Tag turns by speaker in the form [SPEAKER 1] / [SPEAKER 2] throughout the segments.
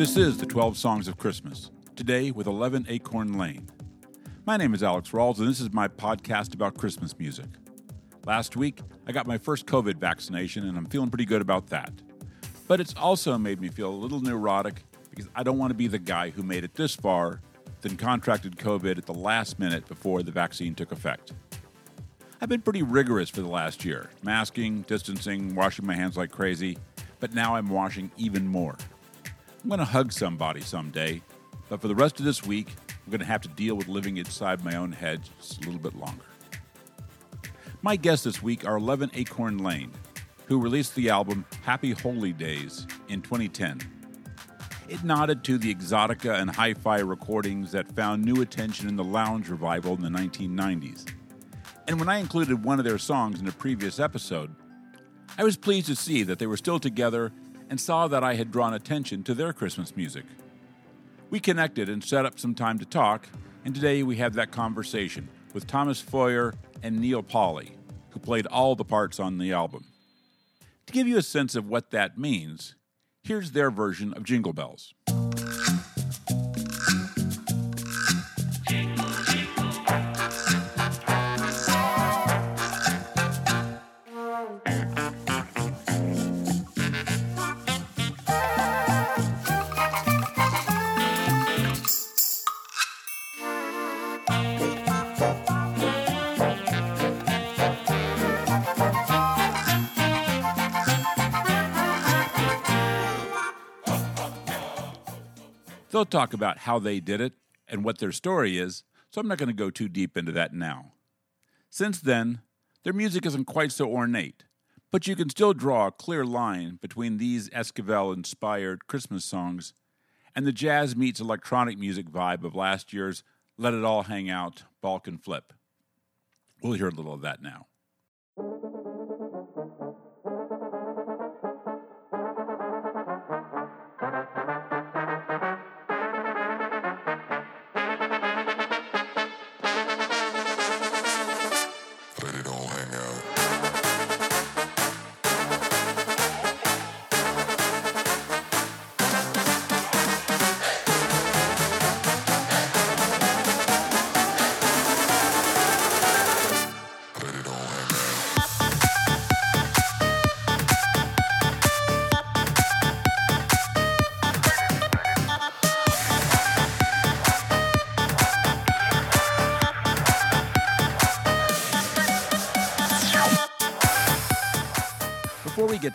[SPEAKER 1] This is the 12 Songs of Christmas, today with 11 Acorn Lane. My name is Alex Rawls, and this is my podcast about Christmas music. Last week, I got my first COVID vaccination, and I'm feeling pretty good about that. But it's also made me feel a little neurotic because I don't want to be the guy who made it this far, then contracted COVID at the last minute before the vaccine took effect. I've been pretty rigorous for the last year masking, distancing, washing my hands like crazy, but now I'm washing even more. I'm going to hug somebody someday, but for the rest of this week, I'm going to have to deal with living inside my own head just a little bit longer. My guests this week are 11 Acorn Lane, who released the album Happy Holy Days in 2010. It nodded to the exotica and hi fi recordings that found new attention in the lounge revival in the 1990s. And when I included one of their songs in a previous episode, I was pleased to see that they were still together and saw that I had drawn attention to their Christmas music. We connected and set up some time to talk, and today we have that conversation with Thomas Feurer and Neil Pawley, who played all the parts on the album. To give you a sense of what that means, here's their version of Jingle Bells. They'll talk about how they did it and what their story is, so I'm not going to go too deep into that now. Since then, their music isn't quite so ornate, but you can still draw a clear line between these Esquivel inspired Christmas songs and the jazz meets electronic music vibe of last year's Let It All Hang Out Balkan Flip. We'll hear a little of that now.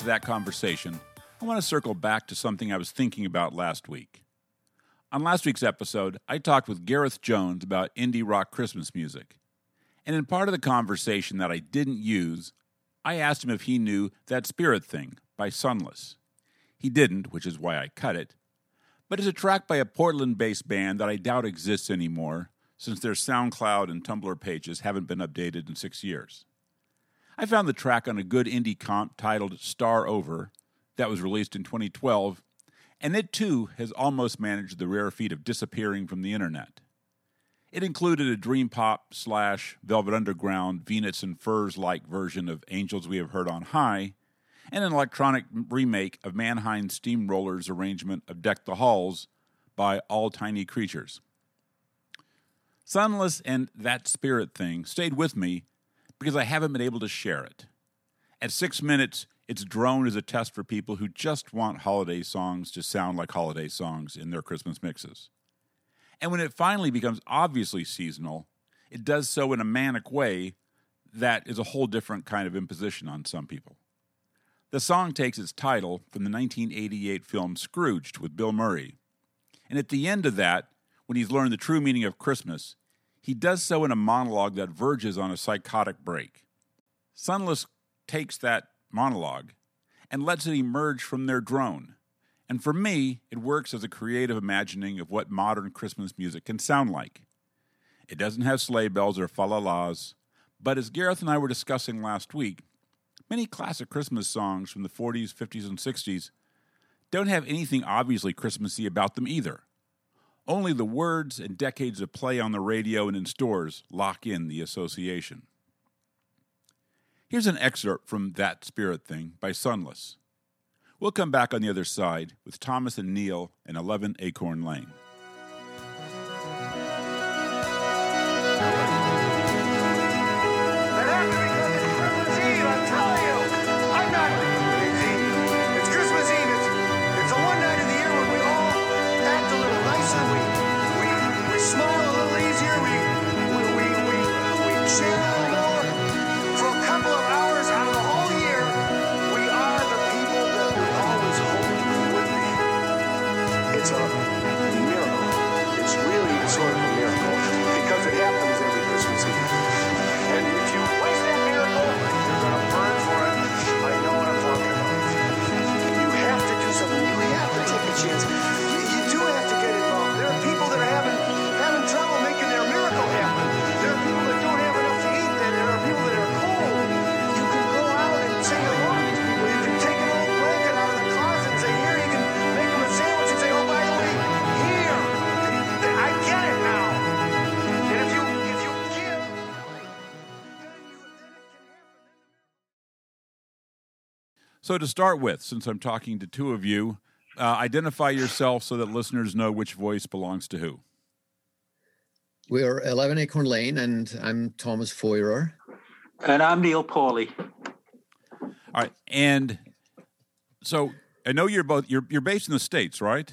[SPEAKER 1] That conversation, I want to circle back to something I was thinking about last week. On last week's episode, I talked with Gareth Jones about indie rock Christmas music. And in part of the conversation that I didn't use, I asked him if he knew That Spirit Thing by Sunless. He didn't, which is why I cut it. But it's a track by a Portland based band that I doubt exists anymore, since their SoundCloud and Tumblr pages haven't been updated in six years. I found the track on a good indie comp titled Star Over that was released in 2012, and it too has almost managed the rare feat of disappearing from the internet. It included a dream pop slash Velvet Underground, Venus in Furs like version of Angels We Have Heard on High, and an electronic remake of Mannheim Steamroller's arrangement of Deck the Halls by All Tiny Creatures. Sunless and That Spirit Thing stayed with me because I haven't been able to share it. At six minutes, it's droned as a test for people who just want holiday songs to sound like holiday songs in their Christmas mixes. And when it finally becomes obviously seasonal, it does so in a manic way that is a whole different kind of imposition on some people. The song takes its title from the 1988 film Scrooged with Bill Murray. And at the end of that, when he's learned the true meaning of Christmas, he does so in a monologue that verges on a psychotic break. Sunless takes that monologue and lets it emerge from their drone. And for me, it works as a creative imagining of what modern Christmas music can sound like. It doesn't have sleigh bells or fa-la-las, but as Gareth and I were discussing last week, many classic Christmas songs from the 40s, 50s, and 60s don't have anything obviously Christmassy about them either. Only the words and decades of play on the radio and in stores lock in the association. Here's an excerpt from That Spirit Thing by Sunless. We'll come back on the other side with Thomas and Neil and 11 Acorn Lane. So, to start with, since I'm talking to two of you, uh, identify yourself so that listeners know which voice belongs to who.
[SPEAKER 2] We're 11 Acorn Lane, and I'm Thomas Feurer.
[SPEAKER 3] And I'm Neil Pawley.
[SPEAKER 1] All right. And so, I know you're both, you're, you're based in the States, right?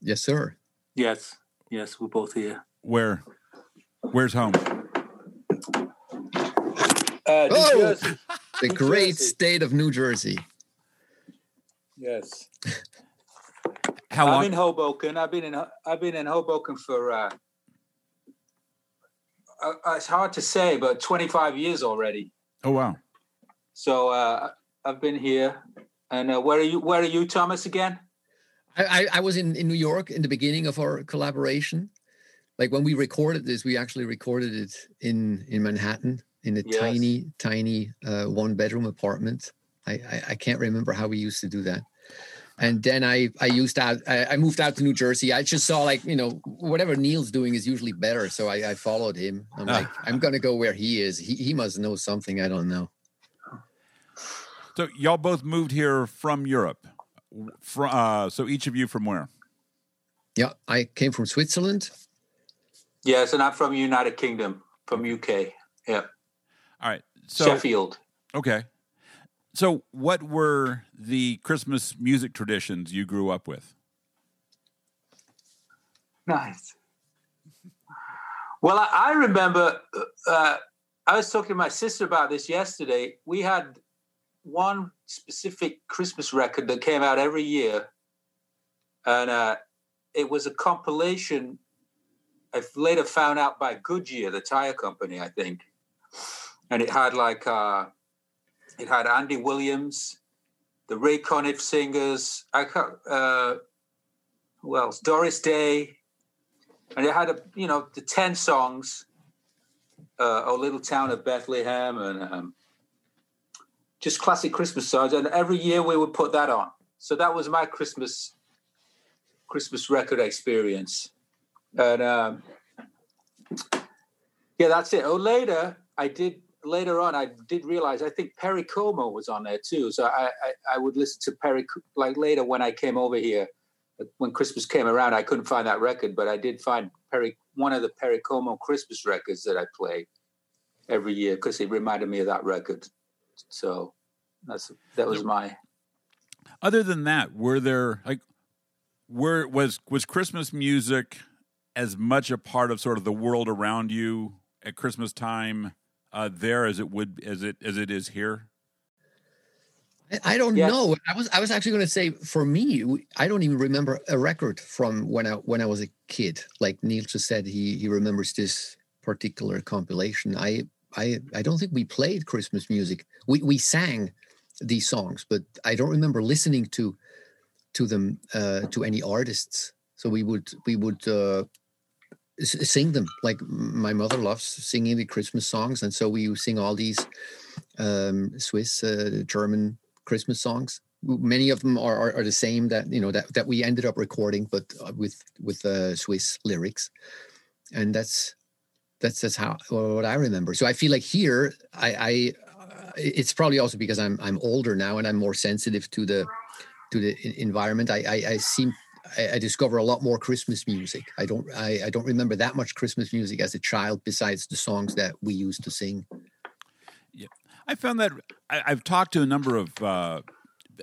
[SPEAKER 2] Yes, sir.
[SPEAKER 3] Yes, yes, we're both here.
[SPEAKER 1] Where, where's home?
[SPEAKER 3] Uh, New
[SPEAKER 2] Oh!
[SPEAKER 3] Jersey.
[SPEAKER 2] The great
[SPEAKER 3] Jersey.
[SPEAKER 2] state of New Jersey.
[SPEAKER 3] Yes,
[SPEAKER 1] How
[SPEAKER 3] I'm
[SPEAKER 1] long?
[SPEAKER 3] in Hoboken. I've been in I've been in Hoboken for. Uh, uh, it's hard to say, but 25 years already.
[SPEAKER 1] oh, wow.
[SPEAKER 3] So uh, I've been here. And uh, where are you? Where are you, Thomas? Again?
[SPEAKER 2] I, I, I was in, in New York in the beginning of our collaboration. Like when we recorded this, we actually recorded it in, in Manhattan in a
[SPEAKER 3] Yes.
[SPEAKER 2] tiny, tiny uh, one bedroom apartment. I, I, I can't remember how we used to do that. And then I, I used out, I, I moved out to New Jersey. I just saw like, you know, whatever Neil's doing is usually better. So I, I followed him. I'm like, I'm going to go where he is. He, he must know something I don't know.
[SPEAKER 1] So, y'all both moved here from Europe. From, uh, so, each of you from where?
[SPEAKER 2] Yeah, I came from Switzerland.
[SPEAKER 3] Yes, and I'm from United Kingdom, from UK. Yeah,
[SPEAKER 1] All right. So,
[SPEAKER 3] Sheffield.
[SPEAKER 1] okay. So, what were the Christmas music traditions you grew up with?
[SPEAKER 3] Nice. Well, I, I remember uh, I was talking to my sister about this yesterday. We had one specific Christmas record that came out every year, and uh, it was a compilation. I later found out by Goodyear, the tire company, I think, and it had like uh, it had Andy Williams, the Ray Conniff singers. I uh, who else? Doris Day, and it had a you know the ten songs. Uh, "O Little Town of Bethlehem" and um, just classic Christmas songs, and every year we would put that on. So that was my Christmas Christmas record experience, and um, yeah, that's it. Oh, later I did. Later on, I did realize I think Perry Como was on there too. So I, I, I would listen to Perry like later when I came over here when Christmas came around, I couldn't find that record, but I did find Perry one of the Perry Como Christmas records that I play every year because it reminded me of that record. So that's that was my
[SPEAKER 1] Other than that, were there like were was was Christmas music as much a part of sort of the world around you at Christmas time uh, there as it would as it as it is here?
[SPEAKER 2] I- I don't
[SPEAKER 3] Yes.
[SPEAKER 2] know. I was I was actually going to say for me, I don't even remember a record from when I when I was a kid. Like Neil just said, he he remembers this particular compilation. I I I don't think we played Christmas music. We we sang these songs, but I don't remember listening to to them uh, to any artists. So we would we would uh, s- sing them. Like my mother loves singing the Christmas songs, and so we sing all these um, Swiss, uh, German Christmas songs. Many of them are, are, are the same that you know that, that we ended up recording, but uh, with with uh, Swiss lyrics, and that's that's that's how what I remember. So I feel like here, I, I uh, it's probably also because I'm I'm older now and I'm more sensitive to the to the environment, I I, I seem I, I discover a lot more Christmas music. I don't I, I don't remember that much Christmas music as a child besides the songs that we used to sing.
[SPEAKER 1] Yeah, I found that I, I've talked to a number of uh,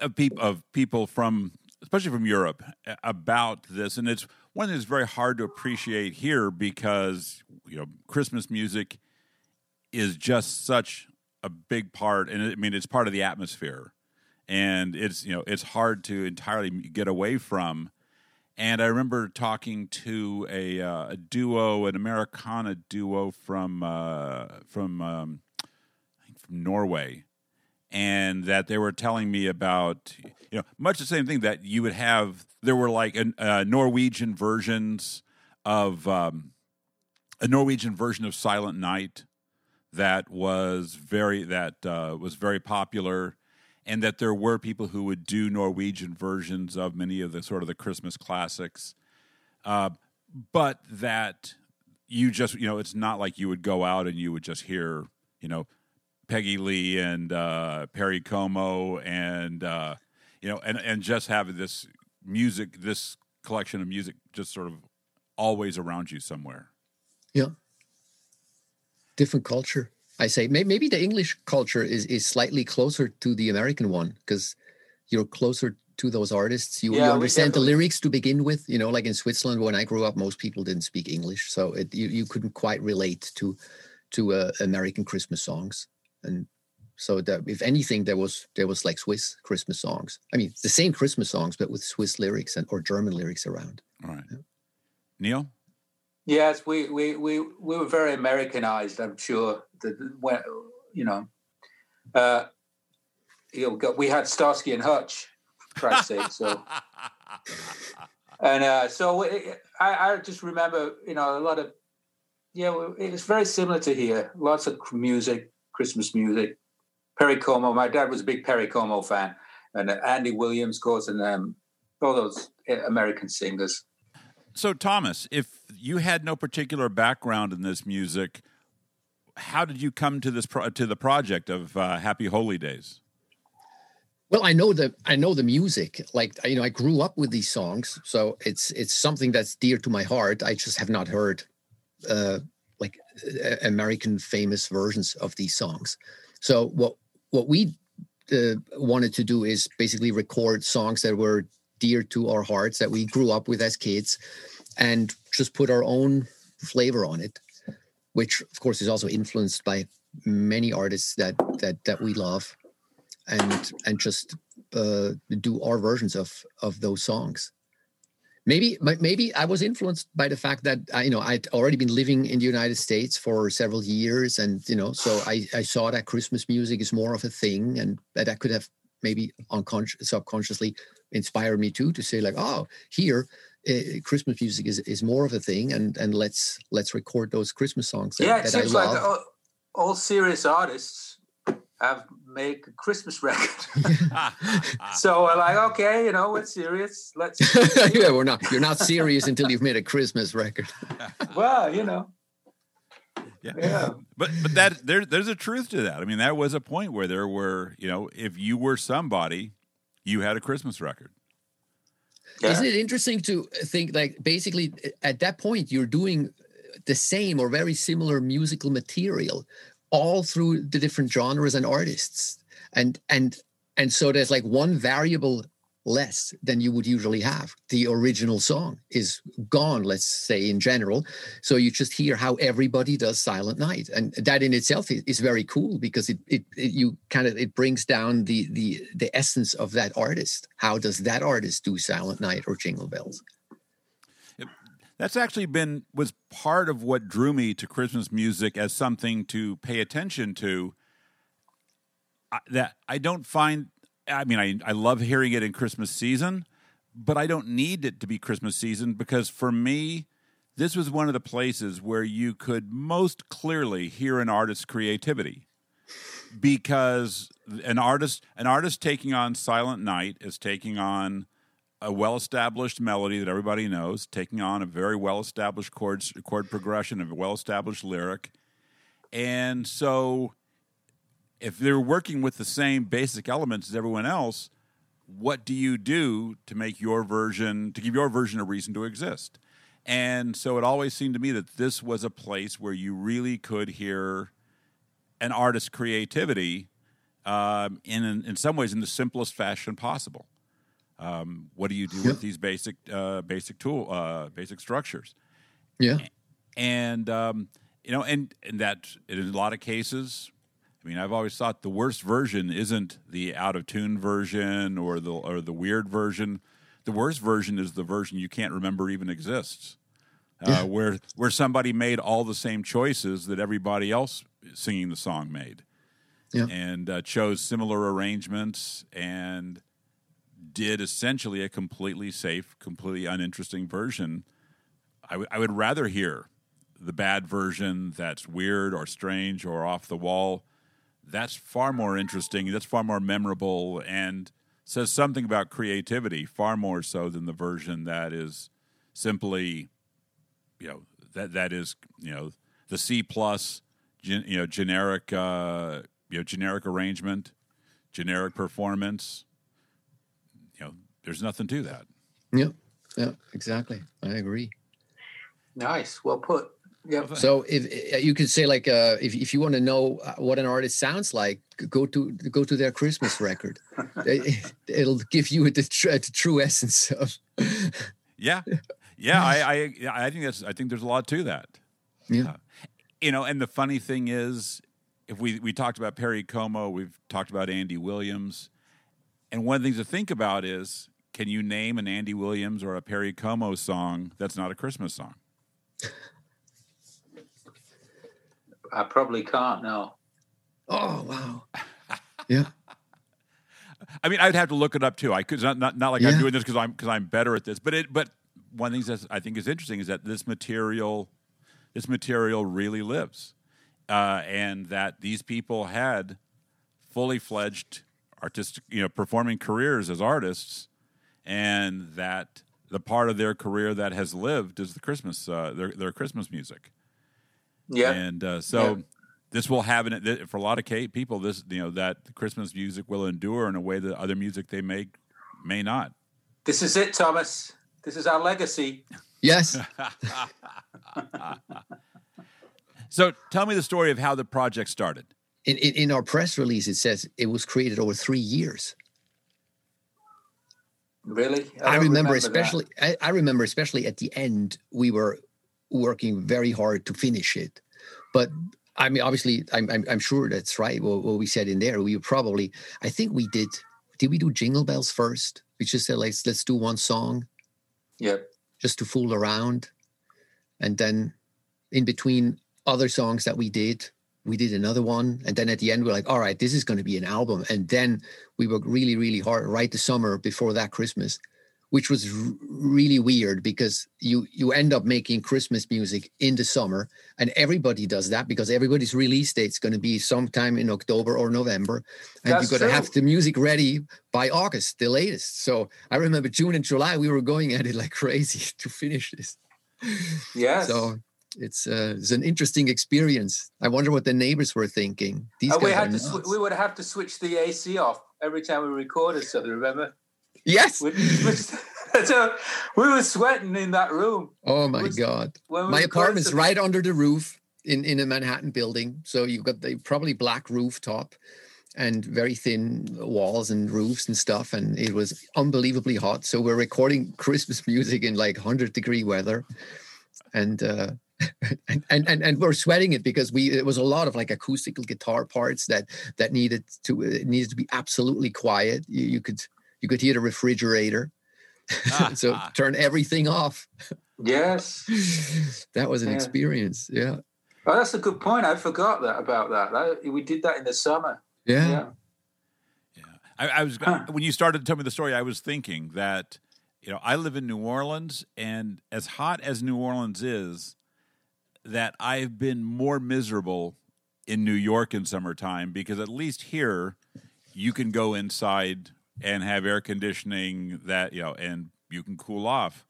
[SPEAKER 1] of, peop, of people from, especially from Europe, about this, and it's one that's very hard to appreciate here because you know Christmas music is just such a big part, and I mean it's part of the atmosphere, and it's you know it's hard to entirely get away from. And I remember talking to a, uh, a duo, an Americana duo from uh, from um, from Norway, and that they were telling me about you know much the same thing that you would have. There were like uh, Norwegian versions of um, a Norwegian version of Silent Night that was very that uh, was very popular, and that there were people who would do Norwegian versions of many of the sort of the Christmas classics, uh, but that you just you know it's not like you would go out and you would just hear you know Peggy Lee and uh, Perry Como and uh, you know and and just have this music this collection of music just sort of always around you somewhere.
[SPEAKER 2] Yeah. Different culture. I say maybe the English culture is is slightly closer to the American one because you're closer to those artists. You,
[SPEAKER 3] Yeah,
[SPEAKER 2] you understand the lyrics to begin with. You know, like in Switzerland when I grew up, most people didn't speak English, so it, you you couldn't quite relate to to uh, American Christmas songs. And so that if anything, there was there was like Swiss Christmas songs. I mean, the same Christmas songs, but with Swiss lyrics and or German lyrics around.
[SPEAKER 1] All right, Neil.
[SPEAKER 3] Yes, we, we, we, we were very Americanized, I'm sure. That you know, uh, we had Starsky and Hutch, Christ's sake. So, and uh, so it, I, I just remember, you know, a lot of, yeah, it was very similar to here. Lots of music, Christmas music. Perry Como, my dad was a big Perry Como fan, and Andy Williams, of course, and um, all those uh, American singers.
[SPEAKER 1] So, Thomas, if you had no particular background in this music, how did you come to this pro- to the project of uh, Happy Holy Days?
[SPEAKER 2] Well, I know the I know the music. Like you know, I grew up with these songs, so it's it's something that's dear to my heart. I just have not heard uh, like uh, American famous versions of these songs. So what what we uh, wanted to do is basically record songs that were dear to our hearts that we grew up with as kids, and just put our own flavor on it, which of course is also influenced by many artists that that that we love and and just uh, do our versions of of those songs. Maybe maybe I was influenced by the fact that I, you know I'd already been living in the United States for several years, and you know so I I saw that Christmas music is more of a thing, and that I could have maybe unconscious subconsciously inspired me too to say like oh here. Uh, Christmas music is, is more of a thing, and and let's let's record those Christmas songs that,
[SPEAKER 3] yeah, it
[SPEAKER 2] that I
[SPEAKER 3] seems
[SPEAKER 2] love.
[SPEAKER 3] like all, all serious artists have make a Christmas record. so we're like, okay, you know, we're serious. Let's
[SPEAKER 2] yeah, we're not. You're not serious until you've made a Christmas record.
[SPEAKER 3] well, you know,
[SPEAKER 1] Yeah.
[SPEAKER 3] yeah.
[SPEAKER 1] But but that there there's a truth to that. I mean, that was a point where there were, you know, if you were somebody, you had a Christmas record.
[SPEAKER 3] yeah.
[SPEAKER 2] Isn't it interesting to think like basically uh, at that point you're doing the same or very similar musical material all through the different genres and artists, and and and so there's like one variable less than you would usually have. The original song is gone, let's say in general. So you just hear how everybody does Silent Night, and that in itself is, is very cool because it, it it you kind of it brings down the the the essence of that artist. How does that artist do Silent Night or Jingle Bells?
[SPEAKER 1] That's actually been was part of what drew me to Christmas music as something to pay attention to. I, that I don't find. I mean, I I love hearing it in Christmas season, but I don't need it to be Christmas season because for me, this was one of the places where you could most clearly hear an artist's creativity. Because an artist an artist taking on Silent Night is taking on a well-established melody that everybody knows, taking on a very well-established chord chord progression, a well-established lyric, and so if they're working with the same basic elements as everyone else, what do you do to make your version to give your version a reason to exist? And so it always seemed to me that this was a place where you really could hear an artist's creativity um, in in some ways in the simplest fashion possible. Um, what do you do
[SPEAKER 2] Yeah.
[SPEAKER 1] with these basic uh, basic tool uh, basic structures?
[SPEAKER 2] Yeah.
[SPEAKER 1] and um, you know, and and that in a lot of cases, I mean, I've always thought the worst version isn't the out of tune version or the or the weird version. The worst version is the version you can't remember even exists, uh,
[SPEAKER 2] Yeah.
[SPEAKER 1] where where somebody made all the same choices that everybody else singing the song made,
[SPEAKER 2] Yeah.
[SPEAKER 1] and uh, chose similar arrangements and did essentially a completely safe, completely uninteresting version. I I would rather hear the bad version that's weird or strange or off the wall. That's far more interesting. That's far more memorable and says something about creativity far more so than the version that is simply, you know, that that is you know the C plus, gen, you know, generic, uh, you know, generic arrangement, generic performance. You know, there's nothing to that.
[SPEAKER 2] Yeah. Yeah. Exactly. I agree.
[SPEAKER 3] Nice. Well put. Yeah.
[SPEAKER 2] So if uh, you could say like uh, if if you want to know uh, what an artist sounds like, go to go to their Christmas record. It- It'll give you the, tr- the true essence of.
[SPEAKER 1] Yeah, yeah. I, I, I think that's. I think there's a lot to that.
[SPEAKER 2] Yeah.
[SPEAKER 1] You know, and the funny thing is, if we we talked about Perry Como, we've talked about Andy Williams, and one of the things to think about is, can you name an Andy Williams or a Perry Como song that's not a Christmas song?
[SPEAKER 3] I probably can't now.
[SPEAKER 2] Oh wow. Yeah.
[SPEAKER 1] I mean, I'd have to look it up too. I could not not, not like I'm doing this because I'm because I'm better at this. But it but one of the things that I think is interesting is that this material this material really lives, uh, and that these people had fully fledged artistic you know performing careers as artists, and that the part of their career that has lived is the Christmas uh, their their Christmas music.
[SPEAKER 3] Yeah.
[SPEAKER 1] And uh, so
[SPEAKER 3] Yeah.
[SPEAKER 1] this will have an for a lot of Kate people. This you know that Christmas music will endure in a way that other music they make may not.
[SPEAKER 3] This is it, Thomas. This is our legacy.
[SPEAKER 2] Yes.
[SPEAKER 1] So tell me the story of how the project started.
[SPEAKER 2] In, in in our press release, it says it was created over three years.
[SPEAKER 3] Really?
[SPEAKER 2] I,
[SPEAKER 3] don't
[SPEAKER 2] remember, especially. I, I remember especially at the end, we were working very hard to finish it. But I mean, obviously, I'm I'm, I'm sure that's right. What, what we said in there, we probably. I think we did. Did we do Jingle Bells first? We just said let's let's do one song
[SPEAKER 3] Yeah.
[SPEAKER 2] just to fool around, and then in between other songs that we did, we did another one, and then at the end we're like, all right, this is going to be an album, and then we worked really really hard right the summer before that Christmas, which was r- really weird because you you end up making Christmas music in the summer, and everybody does that because everybody's release date's going to be sometime in October or November, and
[SPEAKER 3] That's
[SPEAKER 2] you've got to have the music ready by August, the latest. So I remember June and July we were going at it like crazy to finish this.
[SPEAKER 3] Yes.
[SPEAKER 2] So it's uh, it's an interesting experience. I wonder what the neighbors were thinking. These
[SPEAKER 3] And
[SPEAKER 2] guys
[SPEAKER 3] we had to sw- we would have to switch the AC off every time we recorded something. Remember?
[SPEAKER 2] Yes.
[SPEAKER 3] So we were sweating in that room.
[SPEAKER 2] Oh my
[SPEAKER 3] was-
[SPEAKER 2] god.
[SPEAKER 3] We
[SPEAKER 2] My apartment's
[SPEAKER 3] some-
[SPEAKER 2] right under the roof in in a Manhattan building. So you've got the probably black rooftop and very thin walls and roofs and stuff. And it was unbelievably hot. So we're recording Christmas music in like 100 degree weather. And uh and, and and and we're sweating it because we it was a lot of like acoustical guitar parts that that needed to it needed to be absolutely quiet. You, you could you could hear the refrigerator. Ah, so ah. turn everything off.
[SPEAKER 3] Yes.
[SPEAKER 2] that was an
[SPEAKER 3] Yeah.
[SPEAKER 2] experience. Yeah.
[SPEAKER 3] Oh, that's a good point. I forgot that about that. That- we did that in the summer.
[SPEAKER 2] Yeah.
[SPEAKER 3] Yeah.
[SPEAKER 1] Yeah, I, I was
[SPEAKER 3] Huh.
[SPEAKER 1] when you started to tell me the story. I was thinking that you know I live in New Orleans, and as hot as New Orleans is, that I've been more miserable in New York in summertime because at least here you can go inside and have air conditioning that you know and you can cool off.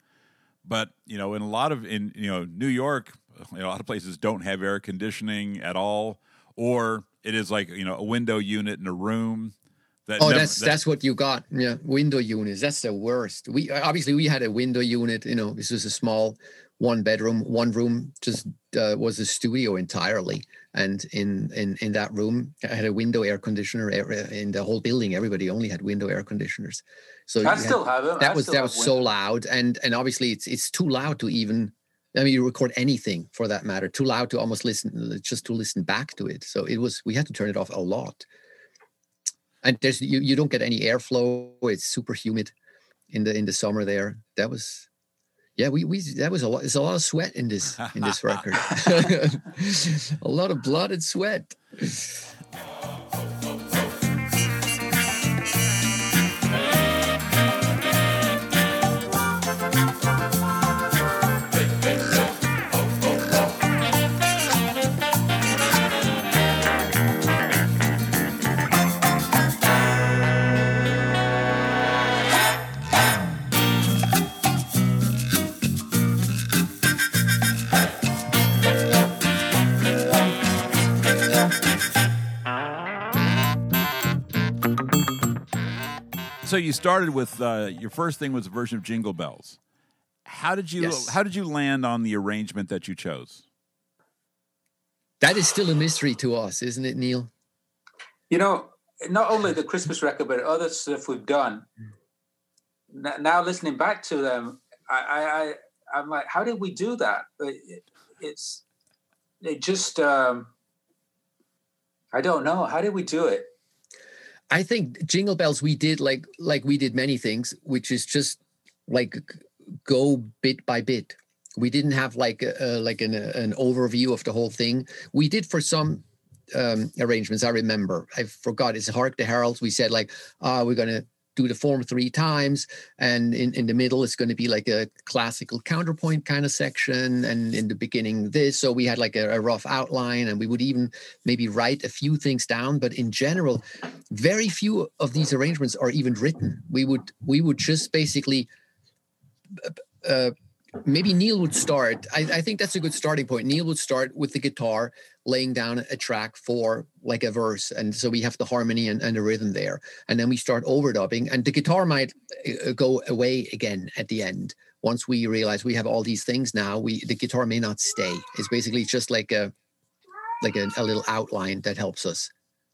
[SPEAKER 1] But you know, in a lot of in you know New York, you know, a lot of places don't have air conditioning at all, or it is like you know a window unit in a room That
[SPEAKER 2] Oh,
[SPEAKER 1] never-
[SPEAKER 2] that's
[SPEAKER 1] that-
[SPEAKER 2] that's what you got. Yeah, window units. That's the worst. We obviously we had a window unit. You know, this was a small one bedroom, one room. Just uh, was a studio entirely, and in in in that room, I had a window air conditioner in the whole building. Everybody only had window air conditioners. So
[SPEAKER 3] I
[SPEAKER 2] had-
[SPEAKER 3] still have them.
[SPEAKER 2] that
[SPEAKER 3] I
[SPEAKER 2] was that was so loud, and and obviously it's it's too loud to even. I mean, you record anything for that matter. Too loud to almost listen, just to listen back to it. So it was. We had to turn it off a lot and there's you, you don't get any airflow it's super humid in the in the summer there that was yeah we we that was a lot there's a lot of sweat in this in this record. A lot of blood and sweat
[SPEAKER 1] So you started with uh, your first thing was a version of Jingle Bells. How did you
[SPEAKER 2] Yes.
[SPEAKER 1] how did you land on the arrangement that you chose?
[SPEAKER 2] that is still a mystery to us isn't it neil
[SPEAKER 3] You know, not only the Christmas record, but other stuff we've done. Now listening back to them, I, I, I I'm like, how did we do that? It, it's it just um, I don't know. How did we do it?
[SPEAKER 2] I think jingle bells we did like like we did many things which is just like go bit by bit. We didn't have like a, a- like an, an overview of the whole thing. We did for some um arrangements i remember. I forgot. It's hark the heralds we said like uh we're gonna do the form three times and in, in the middle it's going to be like a classical counterpoint kind of section and in the beginning this. So we had like a, a rough outline and we would even maybe write a few things down. But in general very few of these arrangements are even written. We would we would just basically uh, maybe Neil would start. I, I think that's a good starting point. Neil would start with the guitar, laying down a track for like a verse, and so we have the harmony and, and the rhythm there, and then we start overdubbing, and the guitar might uh, go away again at the end. Once we realize we have all these things now, we the guitar may not stay. It's basically just like a like a, a little outline that helps us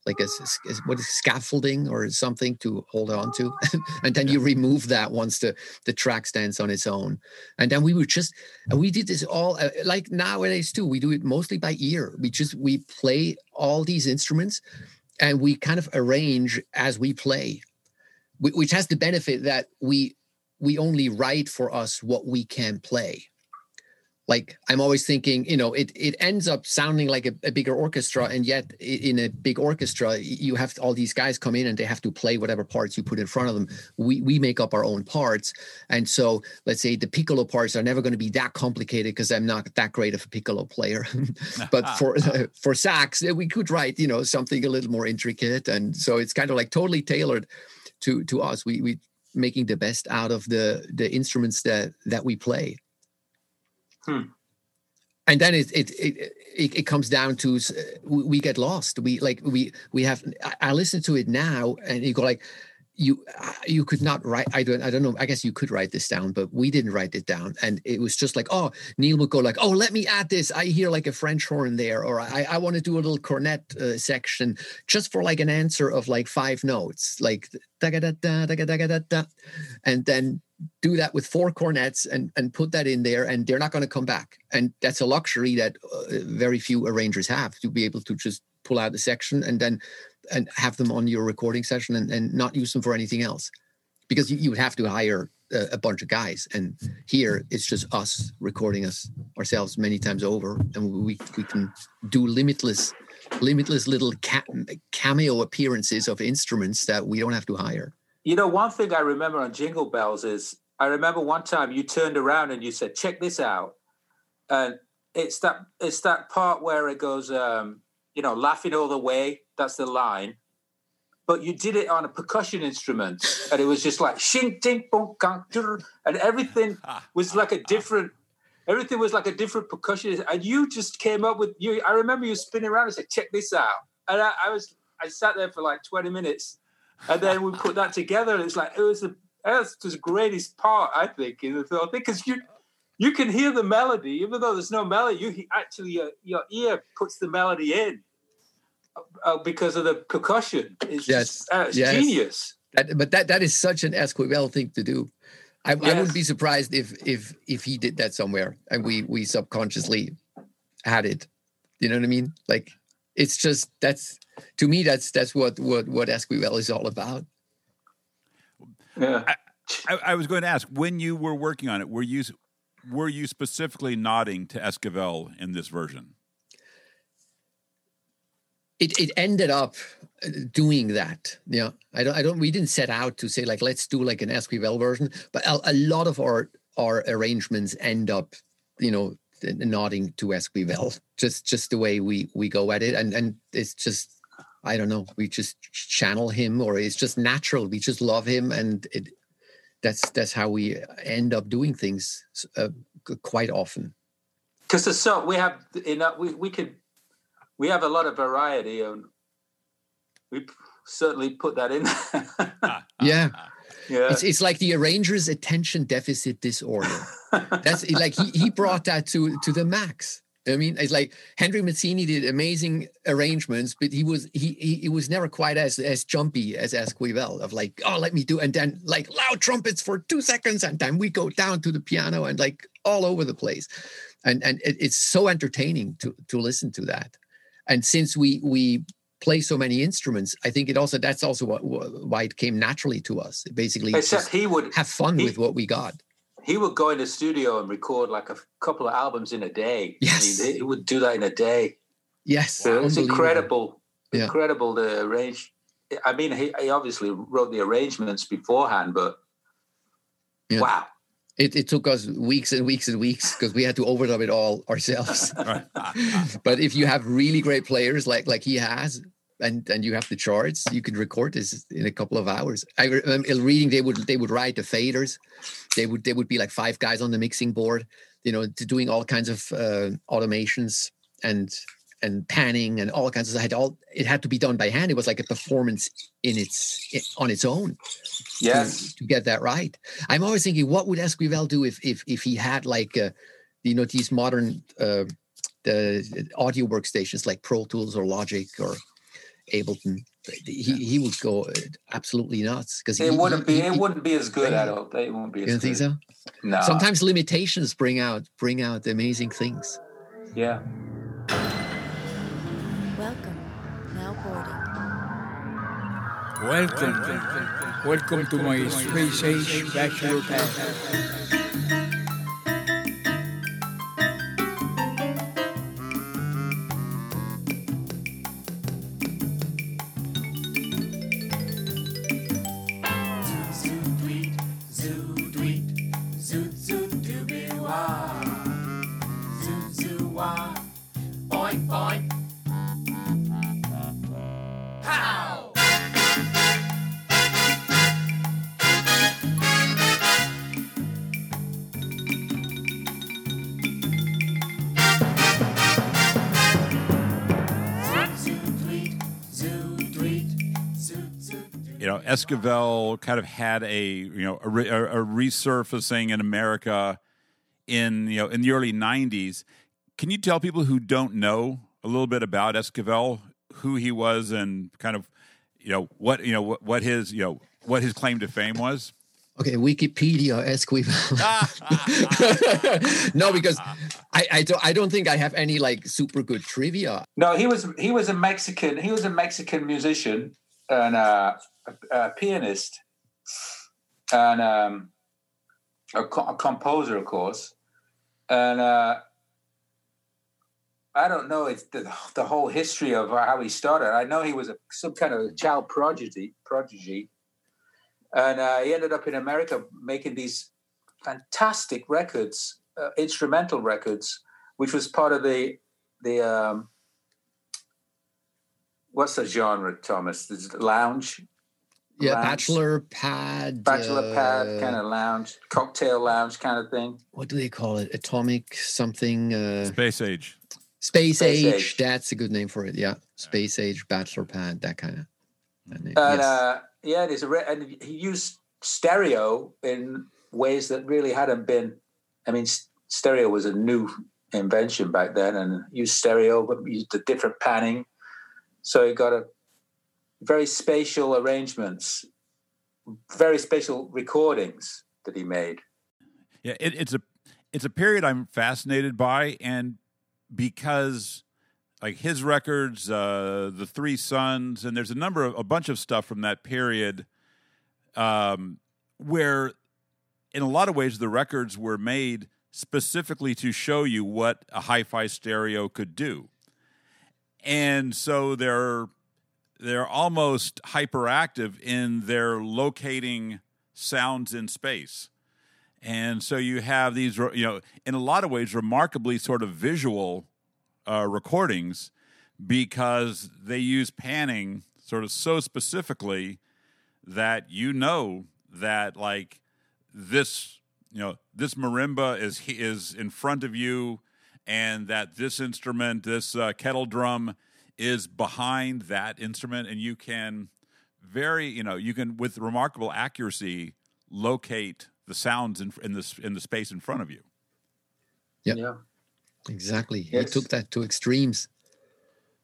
[SPEAKER 2] like a, s- what is scaffolding or something to hold on to? And then you remove that once the the track stands on its own. And then we would just and we did this all uh, like nowadays too we do it mostly by ear. We just we play all these instruments and we kind of arrange as we play which has the benefit that we we only write for us what we can play like i'm always thinking you know it it ends up sounding like a, a bigger orchestra and yet in a big orchestra you have all these guys come in and they have to play whatever parts you put in front of them. We we make up our own parts. And so let's say the piccolo parts are never going to be that complicated because i'm not that great of a piccolo player. But for for sax eh, we could write you know something a little more intricate. And so it's kind of like totally tailored to to us. We we making the best out of the the instruments that that we play
[SPEAKER 3] Hmm.
[SPEAKER 2] and then it it, it it it comes down to s- we get lost we like we we have i listen to it now and you go like you uh, you could not write i don't i don't know i guess you could write this down but we didn't write it down. And it was just like oh neil would go like oh let me add this. I hear like a french horn there or i i want to do a little cornet uh, section just for like an answer of like five notes like da da da da da da da and then do that with four cornets and and put that in there and they're not going to come back. And that's a luxury that uh, very few arrangers have to be able to just pull out the section and then and have them on your recording session and, and not use them for anything else. Because you, you would have to hire a, a bunch of guys. And here it's just us recording us ourselves many times over. And we we can do limitless limitless little ca- cameo appearances of instruments that we don't have to hire.
[SPEAKER 3] You know, one thing I remember on Jingle Bells is I remember one time you turned around and you said, "Check this out," and it's that it's that part where it goes, um, you know, laughing all the way. That's the line, but you did it on a percussion instrument, and it was just like shing ting boom kang and everything was like a different. Everything was like a different percussion, and you just came up with you. I remember you spinning around and said, "Check this out," and I, I was I sat there for like twenty minutes and then we put that together, and it's like it was the that's the greatest part I think in the film because you you can hear the melody even though there's no melody. You actually your, your ear puts the melody in uh, because of the percussion. It's
[SPEAKER 2] Yes,
[SPEAKER 3] just, uh, it's
[SPEAKER 2] yes.
[SPEAKER 3] genius.
[SPEAKER 2] That, but that that is such an Esquivel thing to do. I, I wouldn't be surprised if if if he did that somewhere and we we subconsciously had it. You know what I mean? Like it's just that's to me that's that's what what what Esquivel is all about.
[SPEAKER 3] Yeah.
[SPEAKER 1] I, I was going to ask when you were working on it, were you were you specifically nodding to Esquivel in this version?
[SPEAKER 2] It it ended up uh, doing that. Yeah, I don't I don't we didn't set out to say like let's do like an Esquivel version, but a, a lot of our our arrangements end up, you know, nodding to Esquivel. Just just the way we we go at it, and and it's just I don't know. We just channel him, or it's just natural. We just love him, and it that's that's how we end up doing things uh, quite often.
[SPEAKER 3] because so we have enough we, we could we have a lot of variety and we certainly put that in
[SPEAKER 2] Yeah.
[SPEAKER 3] yeah
[SPEAKER 2] It's it's like the arranger's attention deficit disorder. That's like he he brought that to to the max. I mean, it's like Henry Mancini did amazing arrangements, but he was he he, he was never quite as as jumpy as Esquivel of like, oh, let me do, and then like loud trumpets for two seconds, and then we go down to the piano and like all over the place, and and it, it's so entertaining to to listen to that. And since we we play so many instruments, I think it also that's also what, why it came naturally to us. Basically,
[SPEAKER 3] except
[SPEAKER 2] just
[SPEAKER 3] he would
[SPEAKER 2] have fun
[SPEAKER 3] he-
[SPEAKER 2] with what we got.
[SPEAKER 3] he would go in the studio and record like a couple of albums in a day
[SPEAKER 2] Yes.
[SPEAKER 3] I mean, he would do that in a day
[SPEAKER 2] Yes,
[SPEAKER 3] so it was incredible
[SPEAKER 2] Yeah.
[SPEAKER 3] incredible the arrange i mean he, he obviously wrote the arrangements beforehand but
[SPEAKER 2] Yeah.
[SPEAKER 3] wow
[SPEAKER 2] It, it took us weeks and weeks and weeks because we had to overdub it all ourselves. But if you have really great players like like he has, and and you have the charts, you could record this in a couple of hours. I remember reading they would they would write the faders. They would they would be like five guys on the mixing board, you know, doing all kinds of uh, automations and and panning and all kinds of. I had all it had to be done by hand. It was like a performance in its on its own.
[SPEAKER 3] yes
[SPEAKER 2] to, to get that right. I'm always thinking, what would Esquivel do if if if he had like, uh, you know, these modern uh, the audio workstations like Pro Tools or Logic or Ableton? He he would go uh, absolutely nuts because
[SPEAKER 3] it wouldn't be it wouldn't be as good at all it wouldn't be
[SPEAKER 2] You don't think
[SPEAKER 3] good.
[SPEAKER 2] so?
[SPEAKER 3] no
[SPEAKER 2] Sometimes limitations bring out bring out amazing things.
[SPEAKER 3] yeah
[SPEAKER 4] Now boarding.
[SPEAKER 5] Welcome. Welcome to my space age bachelor pad.
[SPEAKER 1] you know, Esquivel kind of had a you know a, re- a, a resurfacing in America in you know in the early '90s. Can you tell people who don't know a little bit about Esquivel, who he was, and kind of you know what you know what, what his you know what his claim to fame was?
[SPEAKER 2] Okay, Wikipedia Esquivel. no, because I I don't I don't think I have any like super good trivia.
[SPEAKER 3] No, he was he was a Mexican. He was a Mexican musician and uh, a, pianist and um, a, co- a composer, of course. And uh, I don't know the, the whole history of how he started. I know he was a, some kind of child prodigy, prodigy, and uh, he ended up in America making these fantastic records, uh, instrumental records, which was part of the the um, what's the genre, Thomas? The lounge,
[SPEAKER 2] Yeah,
[SPEAKER 3] Lounge.
[SPEAKER 2] bachelor pad.
[SPEAKER 3] bachelor pad
[SPEAKER 2] uh,
[SPEAKER 3] kind of lounge, cocktail lounge kind of thing.
[SPEAKER 2] What do they call it? Atomic something. Uh,
[SPEAKER 1] Space age.
[SPEAKER 2] Space,
[SPEAKER 3] Space
[SPEAKER 2] age.
[SPEAKER 3] Age.
[SPEAKER 2] That's a good name for it. Yeah, space age bachelor pad. That kind of. That name.
[SPEAKER 3] And
[SPEAKER 2] yes.
[SPEAKER 3] uh, yeah, there's a re- and he used stereo in ways that really hadn't been. I mean, s- stereo was a new invention back then, and used stereo, but used a different panning. So he got a very spatial arrangements, very spatial recordings that he made.
[SPEAKER 1] Yeah, it, it's a it's a period I'm fascinated by, and because like his records, uh, the Three Suns, and there's a number of a bunch of stuff from that period, um, where in a lot of ways the records were made specifically to show you what a hi-fi stereo could do, and so they're they're almost hyperactive in their locating sounds in space. And so you have these, you know, in a lot of ways, remarkably sort of visual uh, recordings because they use panning sort of so specifically that you know that like this, you know, this marimba is is in front of you, and that this instrument, this uh, kettle drum, is behind that instrument, and you can very, you know, you can with remarkable accuracy locate the sounds in, in this in the space in front of you.
[SPEAKER 2] Yep.
[SPEAKER 3] Yeah.
[SPEAKER 2] Exactly.
[SPEAKER 3] Yes.
[SPEAKER 2] He took that to extremes.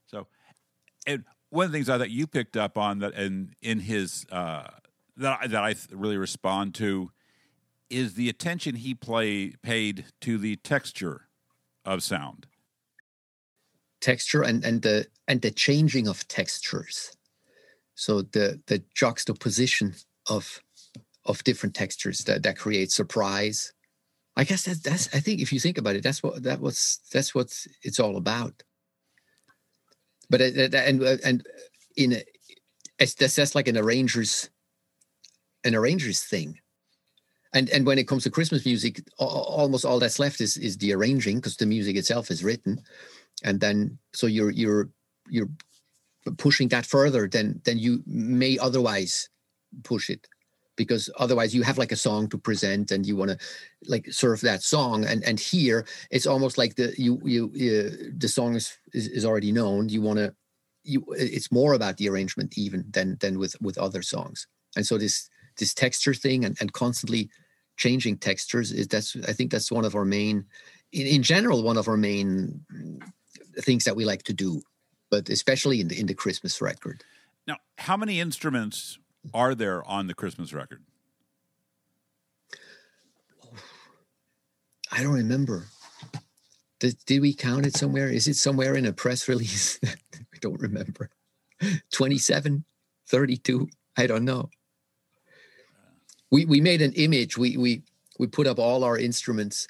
[SPEAKER 1] So, and one of the things I thought you picked up on that in in his uh, that I, that I really respond to is the attention he play paid to the texture of sound.
[SPEAKER 2] Texture and and the and the changing of textures. So the the juxtaposition of of different textures that that creates surprise. I guess that, that's i think if you think about it that's what that was that's what it's all about. But it- and uh, and in a, it's that's, that's like an arranger's an arranger's thing. And and when it comes to christmas music almost all that's left is is the arranging because the music itself is written and then so you're you're you're pushing that further than than you may otherwise push it. Because otherwise you have like a song to present and you want to like serve that song. And and here it's almost like the you you uh, the song is, is is already known. You want to you it's more about the arrangement even than than with with other songs. And so this this texture thing and, and constantly changing textures is that's i think that's one of our main in, in general one of our main things that we like to do, but especially in the in the Christmas record.
[SPEAKER 1] Now, how many instruments are there on the Christmas record?
[SPEAKER 2] I don't remember. Did, did we count it somewhere? Is it somewhere in a press release? I don't remember. 27, 32, I don't know. We we made an image. We we we put up all our instruments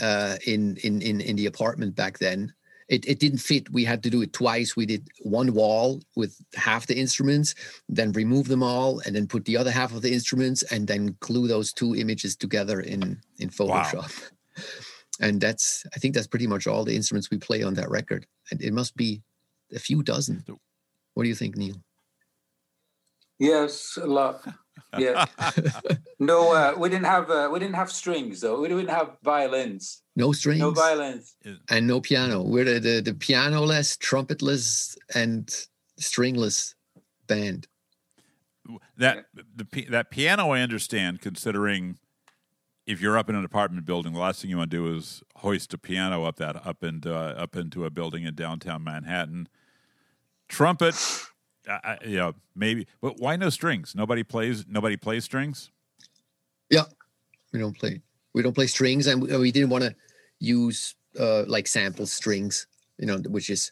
[SPEAKER 2] uh, in, in in in the apartment back then. It it didn't fit. We had to do it twice. We did one wall with half the instruments, then remove them all, and then put the other half of the instruments, and then glue those two images together in in Photoshop. And that's I think that's pretty much all the instruments we play on that record. And it must be a few dozen. What do you think, Neil?
[SPEAKER 3] Yes, a lot. Yeah. no, uh, we didn't have uh, we didn't have strings though. We didn't have violins.
[SPEAKER 2] No strings.
[SPEAKER 3] No violins.
[SPEAKER 2] and no piano. We're the, the, the piano-less, trumpetless, and stringless band.
[SPEAKER 1] That the that piano I understand, considering if you're up in an apartment building, the last thing you want to do is hoist a piano up that up into uh, up into a building in downtown Manhattan. Trumpet, uh, uh, you know, maybe, but why no strings? Nobody plays. Nobody plays strings.
[SPEAKER 2] Yeah, we don't play. We don't play strings, and we, we didn't want to use uh, like sample strings. You know, which is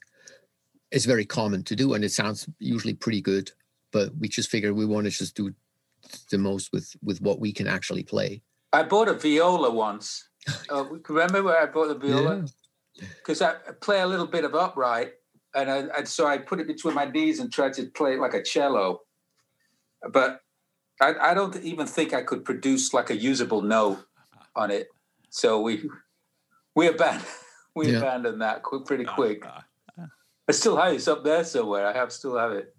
[SPEAKER 2] it's very common to do, and it sounds usually pretty good. But we just figured we want to just do the most with with what we can actually play.
[SPEAKER 3] I bought a viola once. Uh, remember where I bought the viola? Because I play a little bit of upright, and I, and so I put it between my knees and tried to play it like a cello. But I, I don't even think I could produce like a usable note on it. So we we abandoned we
[SPEAKER 2] Yeah.
[SPEAKER 3] abandoned that qu- pretty ah, quick. Ah, ah. I still have it it's up there somewhere. I have still have it.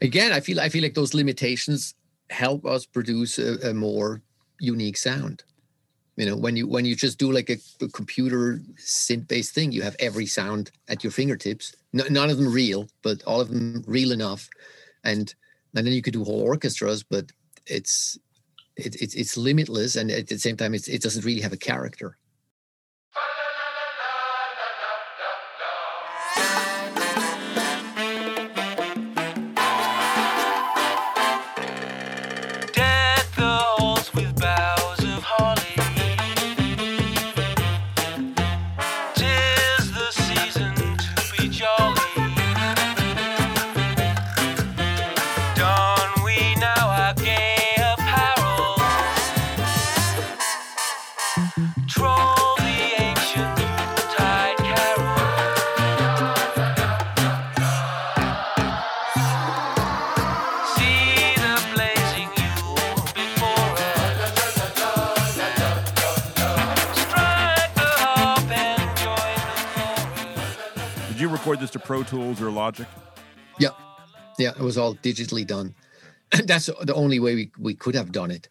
[SPEAKER 2] Again, I feel I feel like those limitations help us produce a, a more unique sound. You know, when you when you just do like a, a computer synth based thing, you have every sound at your fingertips. None of them real, but all of them real enough. And and then you could do whole orchestras, but it's it, it's it's limitless, and at the same time, it's, it doesn't really have a character.
[SPEAKER 1] Record this to Pro Tools or Logic?
[SPEAKER 2] Yeah, yeah, it was all digitally done. And that's the only way we, we could have done it,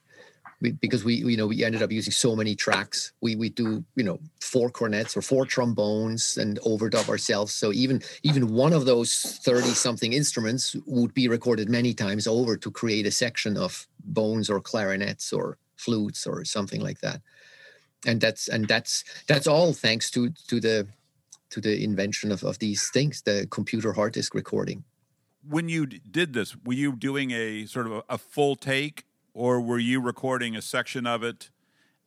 [SPEAKER 2] we, because we you know we ended up using so many tracks. We we do you know four cornets or four trombones and overdub ourselves. So even even one of those thirty something instruments would be recorded many times over to create a section of bones or clarinets or flutes or something like that. And that's and that's that's all thanks to to the to the invention of, of these things, the computer hard disk recording.
[SPEAKER 1] When you d- did this, were you doing a sort of a, a full take, or were you recording a section of it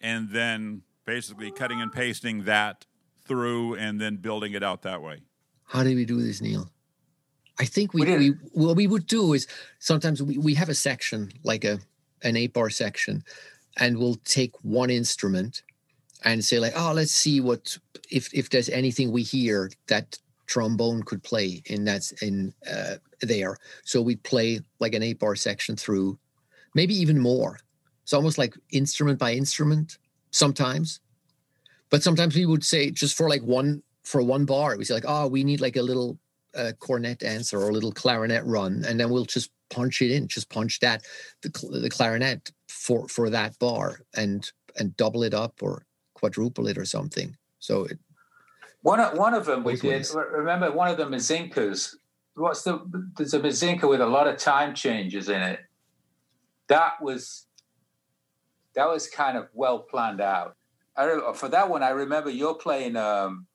[SPEAKER 1] and then basically cutting and pasting that through and then building it out that way?
[SPEAKER 2] How did we do this, Neil? I think we,
[SPEAKER 3] We
[SPEAKER 2] we,
[SPEAKER 3] did-
[SPEAKER 2] what we would do is sometimes we, we have a section like a an eight bar section, and we'll take one instrument and say like, oh, let's see what if if there's anything we hear that trombone could play in that's in uh, there. So we play like an eight bar section through, maybe even more. It's almost like instrument by instrument sometimes, but sometimes we would say just for like one for one bar, we say like, oh, we need like a little uh, cornet answer or a little clarinet run, and then we'll just punch it in, just punch that the, the clarinet for for that bar and and double it up or quadruple it or something. So it,
[SPEAKER 3] One of, one of them we did.
[SPEAKER 2] ways.
[SPEAKER 3] Remember one of the Mazinkas? What's the? There's a Mazinka with a lot of time changes in it. That was that was kind of well planned out. I for that one, I remember you're playing. Um,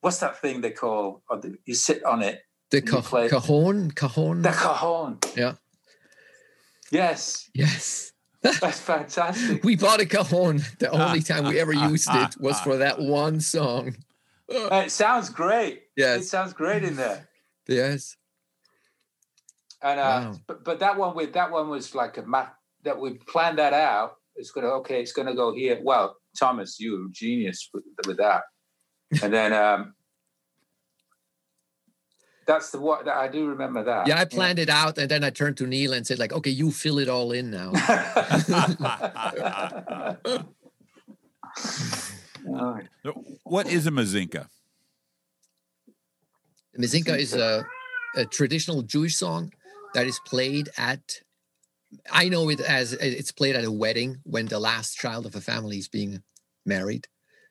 [SPEAKER 3] what's that thing they call? The, you sit on it.
[SPEAKER 2] the ca- cajon, cajon.
[SPEAKER 3] The cajon.
[SPEAKER 2] Yeah.
[SPEAKER 3] Yes,
[SPEAKER 2] Yes.
[SPEAKER 3] that's fantastic.
[SPEAKER 2] We bought a cajon. The only time we ever used it was for that one song.
[SPEAKER 3] Uh, it sounds great. Yeah.
[SPEAKER 2] It
[SPEAKER 3] sounds great in there.
[SPEAKER 2] Yes.
[SPEAKER 3] And uh,
[SPEAKER 2] Wow.
[SPEAKER 3] but, but that one with that one was like a map that we planned that out. It's gonna okay. It's gonna go here. Well, Thomas, you were genius with, with that. And then um, that's the what that I do remember that.
[SPEAKER 2] Yeah, I planned it out and then I turned to Neil and said, like, okay, you fill it all in now.
[SPEAKER 1] So what is a mazinka?
[SPEAKER 2] Mazinka is a, a traditional Jewish song that is played at. I know it as it's played at a wedding when the last child of a family is being married.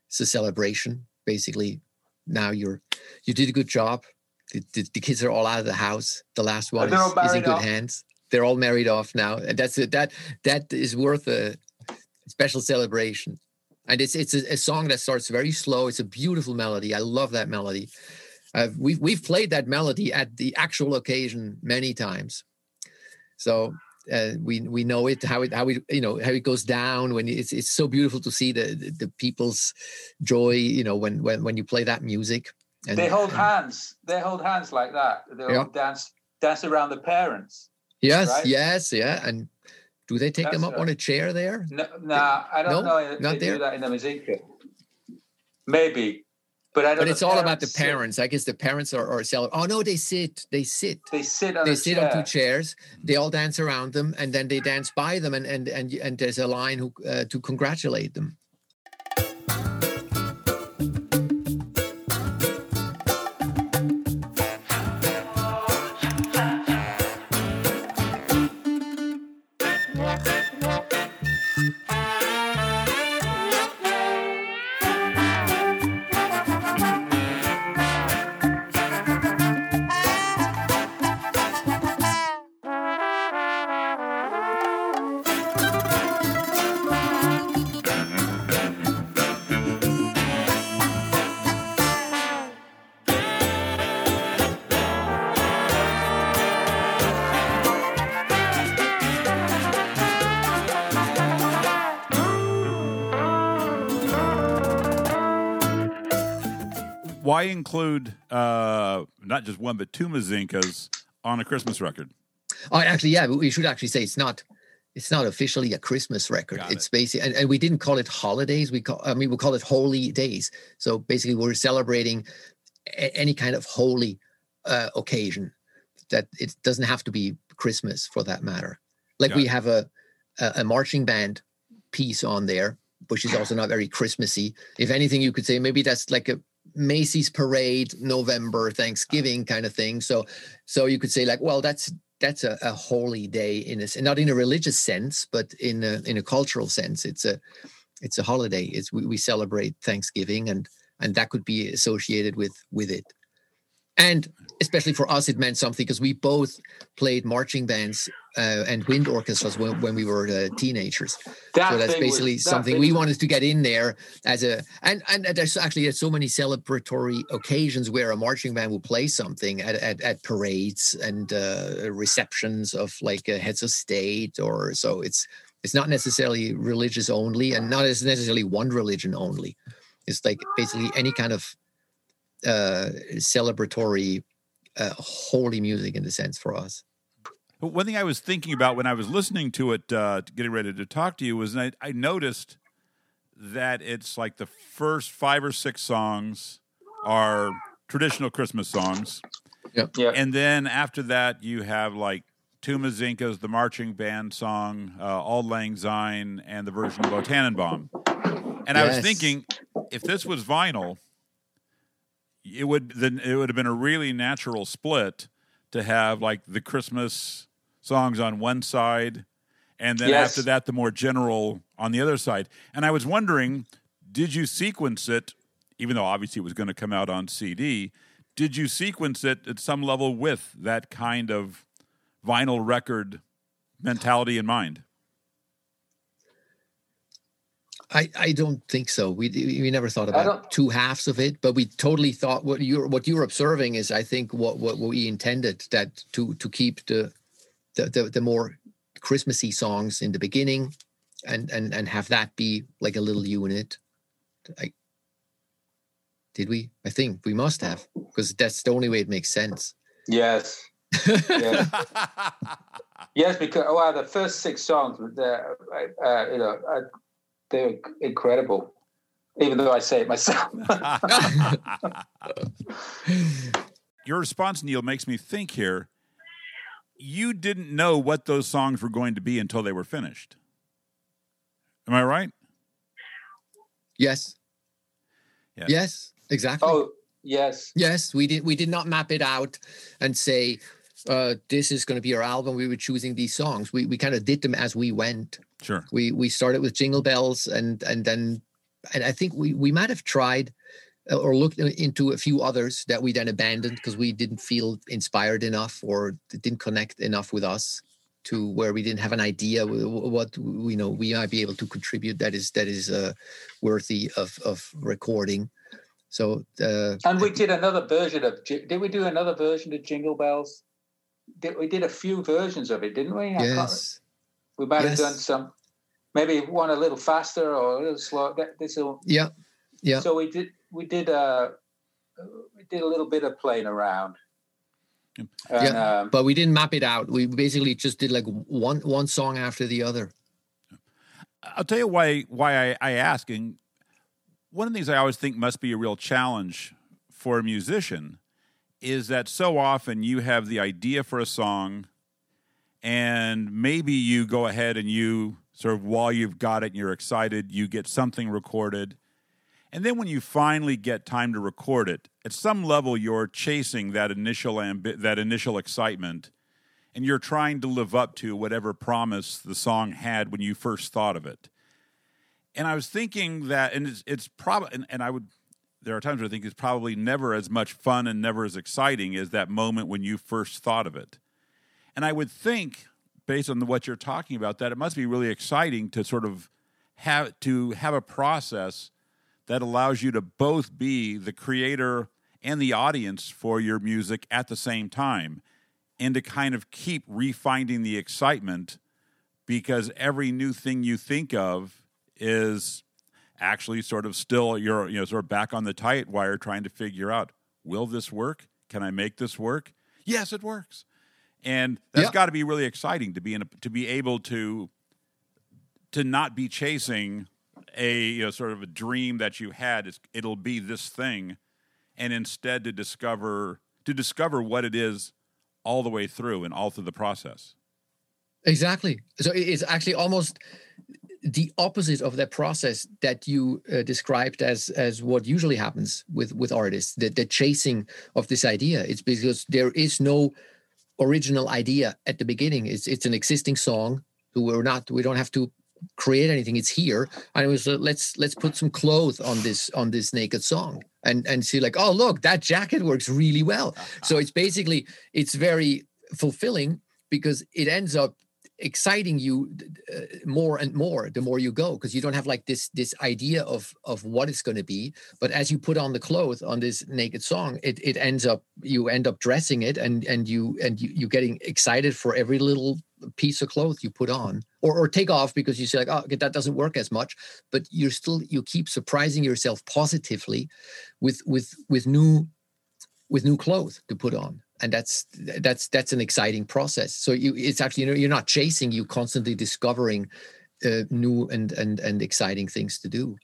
[SPEAKER 2] It's a celebration, basically. Now you're you did a good job. The, the, the kids are all out of the house. The last one is, is in good
[SPEAKER 3] off.
[SPEAKER 2] hands. They're all married off now, and that's it. That that is worth a special celebration. And it's it's a, a song that starts very slow. It's a beautiful melody. I love that melody. Uh, we've we've played that melody at the actual occasion many times, so uh, we we know it how it how it you know how it goes down when it's it's so beautiful to see the the, the people's joy you know when when when you play that music. And,
[SPEAKER 3] they hold hands. They hold hands like that. They
[SPEAKER 2] Yeah.
[SPEAKER 3] all dance dance around the parents.
[SPEAKER 2] Yes,
[SPEAKER 3] right?
[SPEAKER 2] yes, yeah. And do they take them
[SPEAKER 3] That's
[SPEAKER 2] up on a chair there?
[SPEAKER 3] No, nah, I don't
[SPEAKER 2] No?
[SPEAKER 3] know. if
[SPEAKER 2] Not
[SPEAKER 3] they
[SPEAKER 2] there?
[SPEAKER 3] do that in the Mazinka. Maybe, but I don't.
[SPEAKER 2] But it's all about the
[SPEAKER 3] sit.
[SPEAKER 2] parents. I guess the parents are are cel- Oh no, they sit. They sit.
[SPEAKER 3] They sit on
[SPEAKER 2] they sit
[SPEAKER 3] chair.
[SPEAKER 2] on two chairs. They all dance around them, and then they dance by them, and and and and there's a line who, uh, to congratulate them.
[SPEAKER 1] Include uh, not just one but two Mazinkas on a Christmas record?
[SPEAKER 2] Oh, actually, yeah, we should actually say it's not. It's not officially a Christmas record.
[SPEAKER 1] Got
[SPEAKER 2] it's basically, and, and we didn't call it holidays. We call, I mean, we call it holy days. So basically, we're celebrating a- any kind of holy uh, occasion. That it doesn't have to be Christmas for that matter. Like we have a, a a marching band piece on there, which is also not very Christmassy. If anything, you could say maybe that's like a Macy's parade, November, Thanksgiving kind of thing. So, so you could say like, well, that's that's a, a holy day in a s- not in a religious sense, but in a in a cultural sense. It's a it's a holiday. It's we, we celebrate Thanksgiving, and and that could be associated with with it. And especially for us, it meant something because we both played marching bands uh, and wind orchestras when, when we were uh, teenagers.
[SPEAKER 3] That
[SPEAKER 2] so that's
[SPEAKER 3] thing was-
[SPEAKER 2] basically
[SPEAKER 3] that
[SPEAKER 2] something we
[SPEAKER 3] was-
[SPEAKER 2] wanted to get in there as a and and there's actually there's so many celebratory occasions where a marching band will play something at at, at parades and uh, receptions of like uh, heads of state or so. It's it's not necessarily religious only and not as necessarily one religion only. It's like basically any kind of uh celebratory uh, holy music in the sense for us
[SPEAKER 1] one thing I was thinking about when I was listening to it, uh, getting ready to talk to you, was I, I noticed that it's like the first five or six songs are traditional Christmas songs,
[SPEAKER 3] Yeah.
[SPEAKER 1] and then after that you have like two Mazinkas, the marching band song, uh, "Auld Lang Syne," and the version of "O Tannenbaum." And I was thinking, if this was vinyl, it would then it would have been a really natural split to have like the Christmas songs on one side, and then
[SPEAKER 3] Yes.
[SPEAKER 1] after that the more general on the other side. And I was wondering, did you sequence it, even though obviously it was going to come out on CD? Did you sequence it at some level with that kind of vinyl record mentality in mind?
[SPEAKER 2] I, I don't think so. We we never thought about two halves of it, but we totally thought what you're what you're observing is I think what what we intended that to to keep the the the, the more Christmassy songs in the beginning, and and and have that be like a little unit. I, did we? I think we must have because that's the only way it makes sense.
[SPEAKER 3] Yes. Yes. yes, because oh, wow, the first six songs, they're, uh, you know, uh, they're incredible. Even though I say it myself.
[SPEAKER 1] Your response, Neil, makes me think here. You didn't know what those songs were going to be until they were finished. Am I right?
[SPEAKER 2] yes.
[SPEAKER 1] Yeah.
[SPEAKER 2] Yes. Exactly.
[SPEAKER 3] oh, yes.
[SPEAKER 2] Yes, we did. We did not map it out and say uh, this is going to be our album. We were choosing these songs. We we kind of did them as we went.
[SPEAKER 1] Sure.
[SPEAKER 2] We we started with Jingle Bells, and and then and I think we we might have tried or looked into a few others that we then abandoned because we didn't feel inspired enough or didn't connect enough with us to where we didn't have an idea wh- wh- what you know we might be able to contribute that is that is uh, worthy of of recording. So uh,
[SPEAKER 3] And we did another version of. Did we do another version of Jingle Bells? Did, we did a few versions of it, didn't we? I
[SPEAKER 2] yes.
[SPEAKER 3] we might
[SPEAKER 2] Yes.
[SPEAKER 3] have done some. Maybe one a little faster or a little slow. That, this will,
[SPEAKER 2] Yeah, yeah.
[SPEAKER 3] So we did. We did. Uh, we did a little bit of playing around. And,
[SPEAKER 2] Yeah,
[SPEAKER 3] um,
[SPEAKER 2] but we didn't map it out. We basically just did like one one song after the other.
[SPEAKER 1] I'll tell you why why I, I ask. And one of the things I always think must be a real challenge for a musician is that so often you have the idea for a song, and maybe you go ahead and you sort of while you've got it and you're excited, you get something recorded. And then when you finally get time to record it, at some level you're chasing that initial ambi- that initial excitement and you're trying to live up to whatever promise the song had when you first thought of it. And I was thinking that, and it's, it's probably, and, and I would, there are times I think it's probably never as much fun and never as exciting as that moment when you first thought of it. And I would think, based on the, what you're talking about, that it must be really exciting to sort of have to have a process that allows you to both be the creator and the audience for your music at the same time and to kind of keep refining the excitement because every new thing you think of is actually sort of still you're you know sort of back on the tight wire trying to figure out will this work? Can I make this work? Yes, it works. And that's
[SPEAKER 2] Yeah.
[SPEAKER 1] got to be really exciting to be in a, to be able to to not be chasing a you know, sort of a dream that you had. It'll be this thing, and instead to discover to discover what it is all the way through and all through the process.
[SPEAKER 2] Exactly. So it's actually almost the opposite of that process that you uh, described as as what usually happens with with artists, the, the chasing of this idea. It's because there is no original idea at the beginning. It's it's an existing song. We're not. We don't have to create anything. It's here, and it was uh, let's let's put some clothes on this on this naked song, and and see like oh look that jacket works really well. So it's basically it's very fulfilling because it ends up exciting you uh, more and more the more you go because you don't have like this this idea of of what it's going to be. But as you put on the clothes on this naked song it it ends up you end up dressing it and and you and you you getting excited for every little piece of clothes you put on. Or or take off because you say like oh that doesn't work as much. But you're still you keep surprising yourself positively with with with new with new clothes to put on and that's that's that's an exciting process. So you it's actually you know you're not chasing you constantly discovering uh, new and and and exciting things to do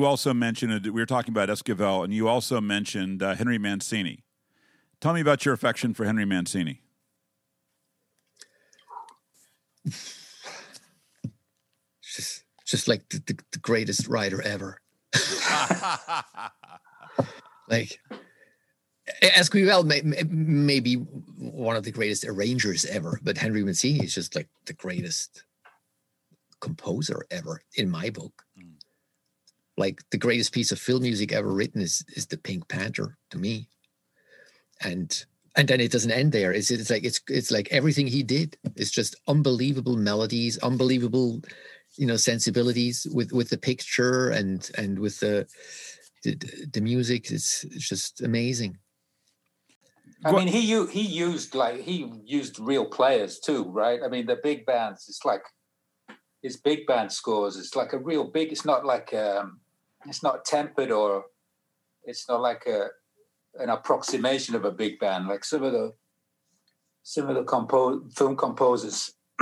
[SPEAKER 1] you also mentioned we were talking about Esquivel, and you also mentioned uh, Henry Mancini. Tell me about your affection for Henry Mancini.
[SPEAKER 2] just just like the, the, the greatest writer ever like Esquivel may, may be one of the greatest arrangers ever, but Henry Mancini is just like the greatest composer ever in my book. Like the greatest piece of film music ever written is is the Pink Panther to me, and and then it doesn't end there. It's it's like it's it's like everything he did is just unbelievable melodies, unbelievable, you know, sensibilities with with the picture and and with the the, the music. It's, it's just amazing.
[SPEAKER 3] I mean, he he used like he used real players too, right? I mean, the big bands. It's like his big band scores. It's like a real big. It's not like um, it's not tempered or it's not like a an approximation of a big band. Like some of the some of the compo- film composers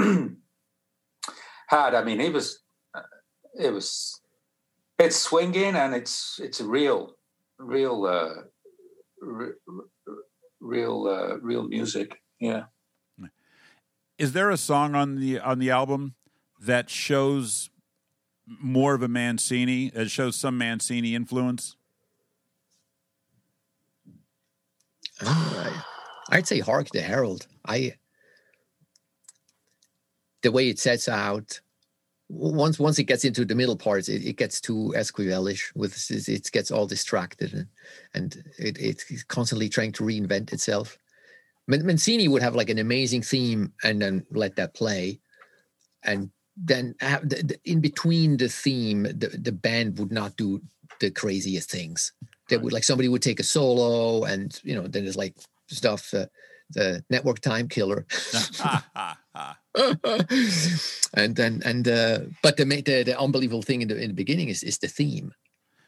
[SPEAKER 3] had. I mean, it was uh, it was it's swinging and it's it's real real uh, re- real uh, real music. Yeah.
[SPEAKER 1] Is there a song on the on the album that shows more of a Mancini? That shows some Mancini influence?
[SPEAKER 2] I'd say Hark the Herald. I the way it sets out once once it gets into the middle parts, it, it gets too Esquivelish with it, it gets all distracted and and it, it's constantly trying to reinvent itself. Mancini would have like an amazing theme and then let that play, and then have the, the, in between the theme, the, the band would not do the craziest things. They would like somebody would take a solo, and you know then there's like stuff. Uh, the network time killer and then and uh but the, the the unbelievable thing in the in the beginning is is the theme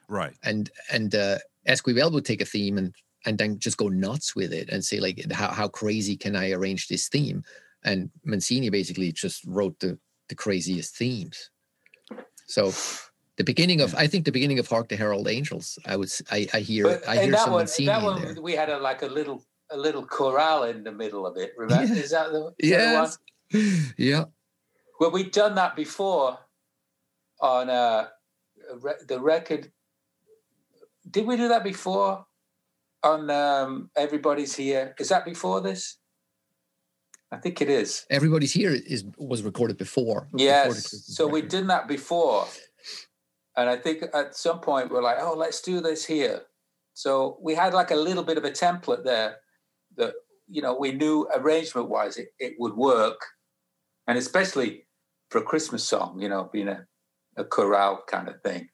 [SPEAKER 1] right.
[SPEAKER 2] and and uh Esquivel would take a theme and and then just go nuts with it and say like how how crazy can I arrange this theme and Mancini basically just wrote the the craziest themes So the beginning of I think the beginning of Hark the Herald Angels. I would I hear
[SPEAKER 3] But
[SPEAKER 2] I hear
[SPEAKER 3] that
[SPEAKER 2] someone
[SPEAKER 3] one,
[SPEAKER 2] singing
[SPEAKER 3] that one,
[SPEAKER 2] there.
[SPEAKER 3] we had a like a little a little chorale in the middle of it. Remember?
[SPEAKER 2] Yeah.
[SPEAKER 3] Is that the, is that the one?
[SPEAKER 2] Yeah.
[SPEAKER 3] Well, we'd done that before on uh, the record. Did we do that before on um, Everybody's Here? Is that before this? I think it is.
[SPEAKER 2] Everybody's here is was recorded before.
[SPEAKER 3] Yes. So we did that before. And I think at some point we're like, oh, let's do this here. So we had like a little bit of a template there that, you know, we knew arrangement wise it, it would work. And especially for a Christmas song, you know, being a, a chorale kind of thing.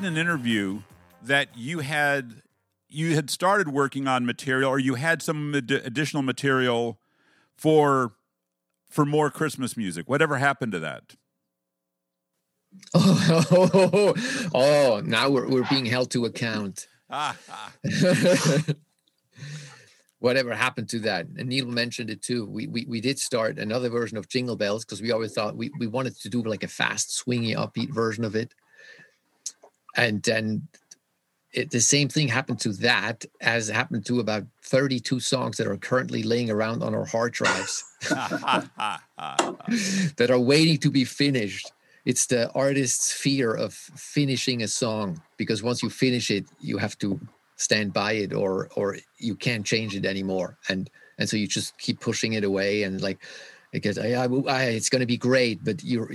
[SPEAKER 1] Read in an interview that you had you had started working on material, or you had some ad- additional material for for more Christmas music. Whatever happened to that?
[SPEAKER 2] Oh, oh, now we're we're being held to account.
[SPEAKER 1] Ah, ah.
[SPEAKER 2] Whatever happened to that? And Neil mentioned it too. We we, we did start another version of Jingle Bells because we always thought we, we wanted to do like a fast, swingy, upbeat version of it. And then it, the same thing happened to that as happened to about 32 songs that are currently laying around on our hard drives that are waiting to be finished. It's the artist's fear of finishing a song because once you finish it, you have to stand by it or or you can't change it anymore. And and so you just keep pushing it away and like because I, I, I, it's going to be great, but you're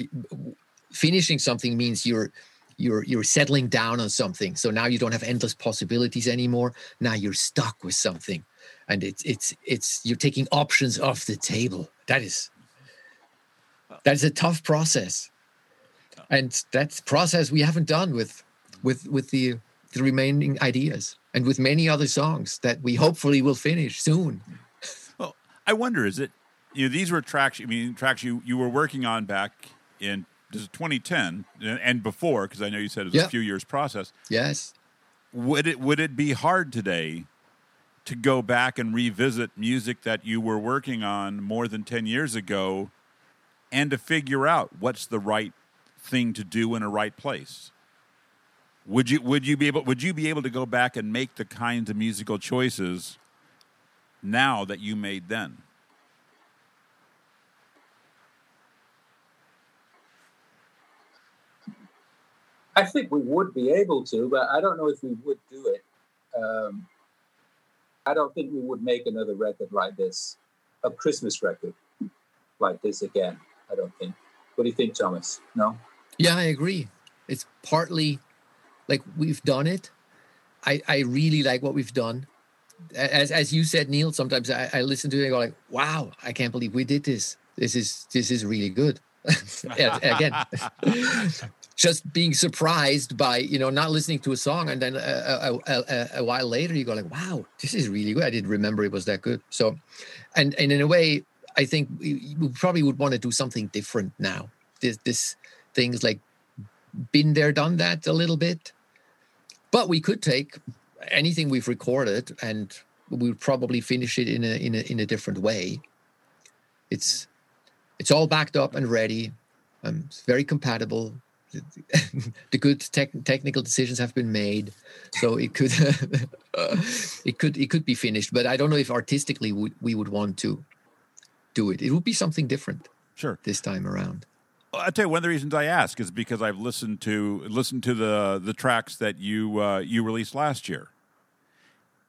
[SPEAKER 2] finishing something means you're you're you're settling down on something. So now you don't have endless possibilities anymore. Now you're stuck with something, and it's it's it's you're taking options off the table. That is that is a tough process, and that's process we haven't done with with with the the remaining ideas and with many other songs that we hopefully will finish soon.
[SPEAKER 1] Well, I wonder is it you know these were tracks I mean tracks you you were working on back in this is 2010 and- before because I know you said it was
[SPEAKER 2] Yeah.
[SPEAKER 1] a few years process.
[SPEAKER 2] Yes.
[SPEAKER 1] Would it would it be hard today to go back and revisit music that you were working on more than 10 years ago and to figure out what's the right thing to do in a right place? Would you would you be able would you be able to go back and make the kinds of musical choices now that you made then?
[SPEAKER 3] I think we would be able to, but I don't know if we would do it. Um, I don't think we would make another record like this, a Christmas record like this again. I don't think. What do you think, Thomas? No?
[SPEAKER 2] Yeah, I agree. It's partly like we've done it. I, I really like what we've done. As as you said, Neil, sometimes I, I listen to it and go like, wow, I can't believe we did this. This is this is really good. Again, just being surprised by, you know, not listening to a song and then a, a, a, a, while later you go like, wow, this is really good. I didn't remember it was that good. So and and in a way, I think we, we probably would want to do something different now. This this things like been there, done that a little bit. But we could take anything we've recorded and we would probably finish it in a in a in a different way. It's it's all backed up and ready. Um, it's very compatible. The good tech, technical decisions have been made, so it could it could it could be finished. But I don't know if artistically would, we would want to do it. It would be something different
[SPEAKER 1] Sure.
[SPEAKER 2] this time around.
[SPEAKER 1] I tell you, one of the reasons I ask is because I've listened to listened to the the tracks that you uh, you released last year,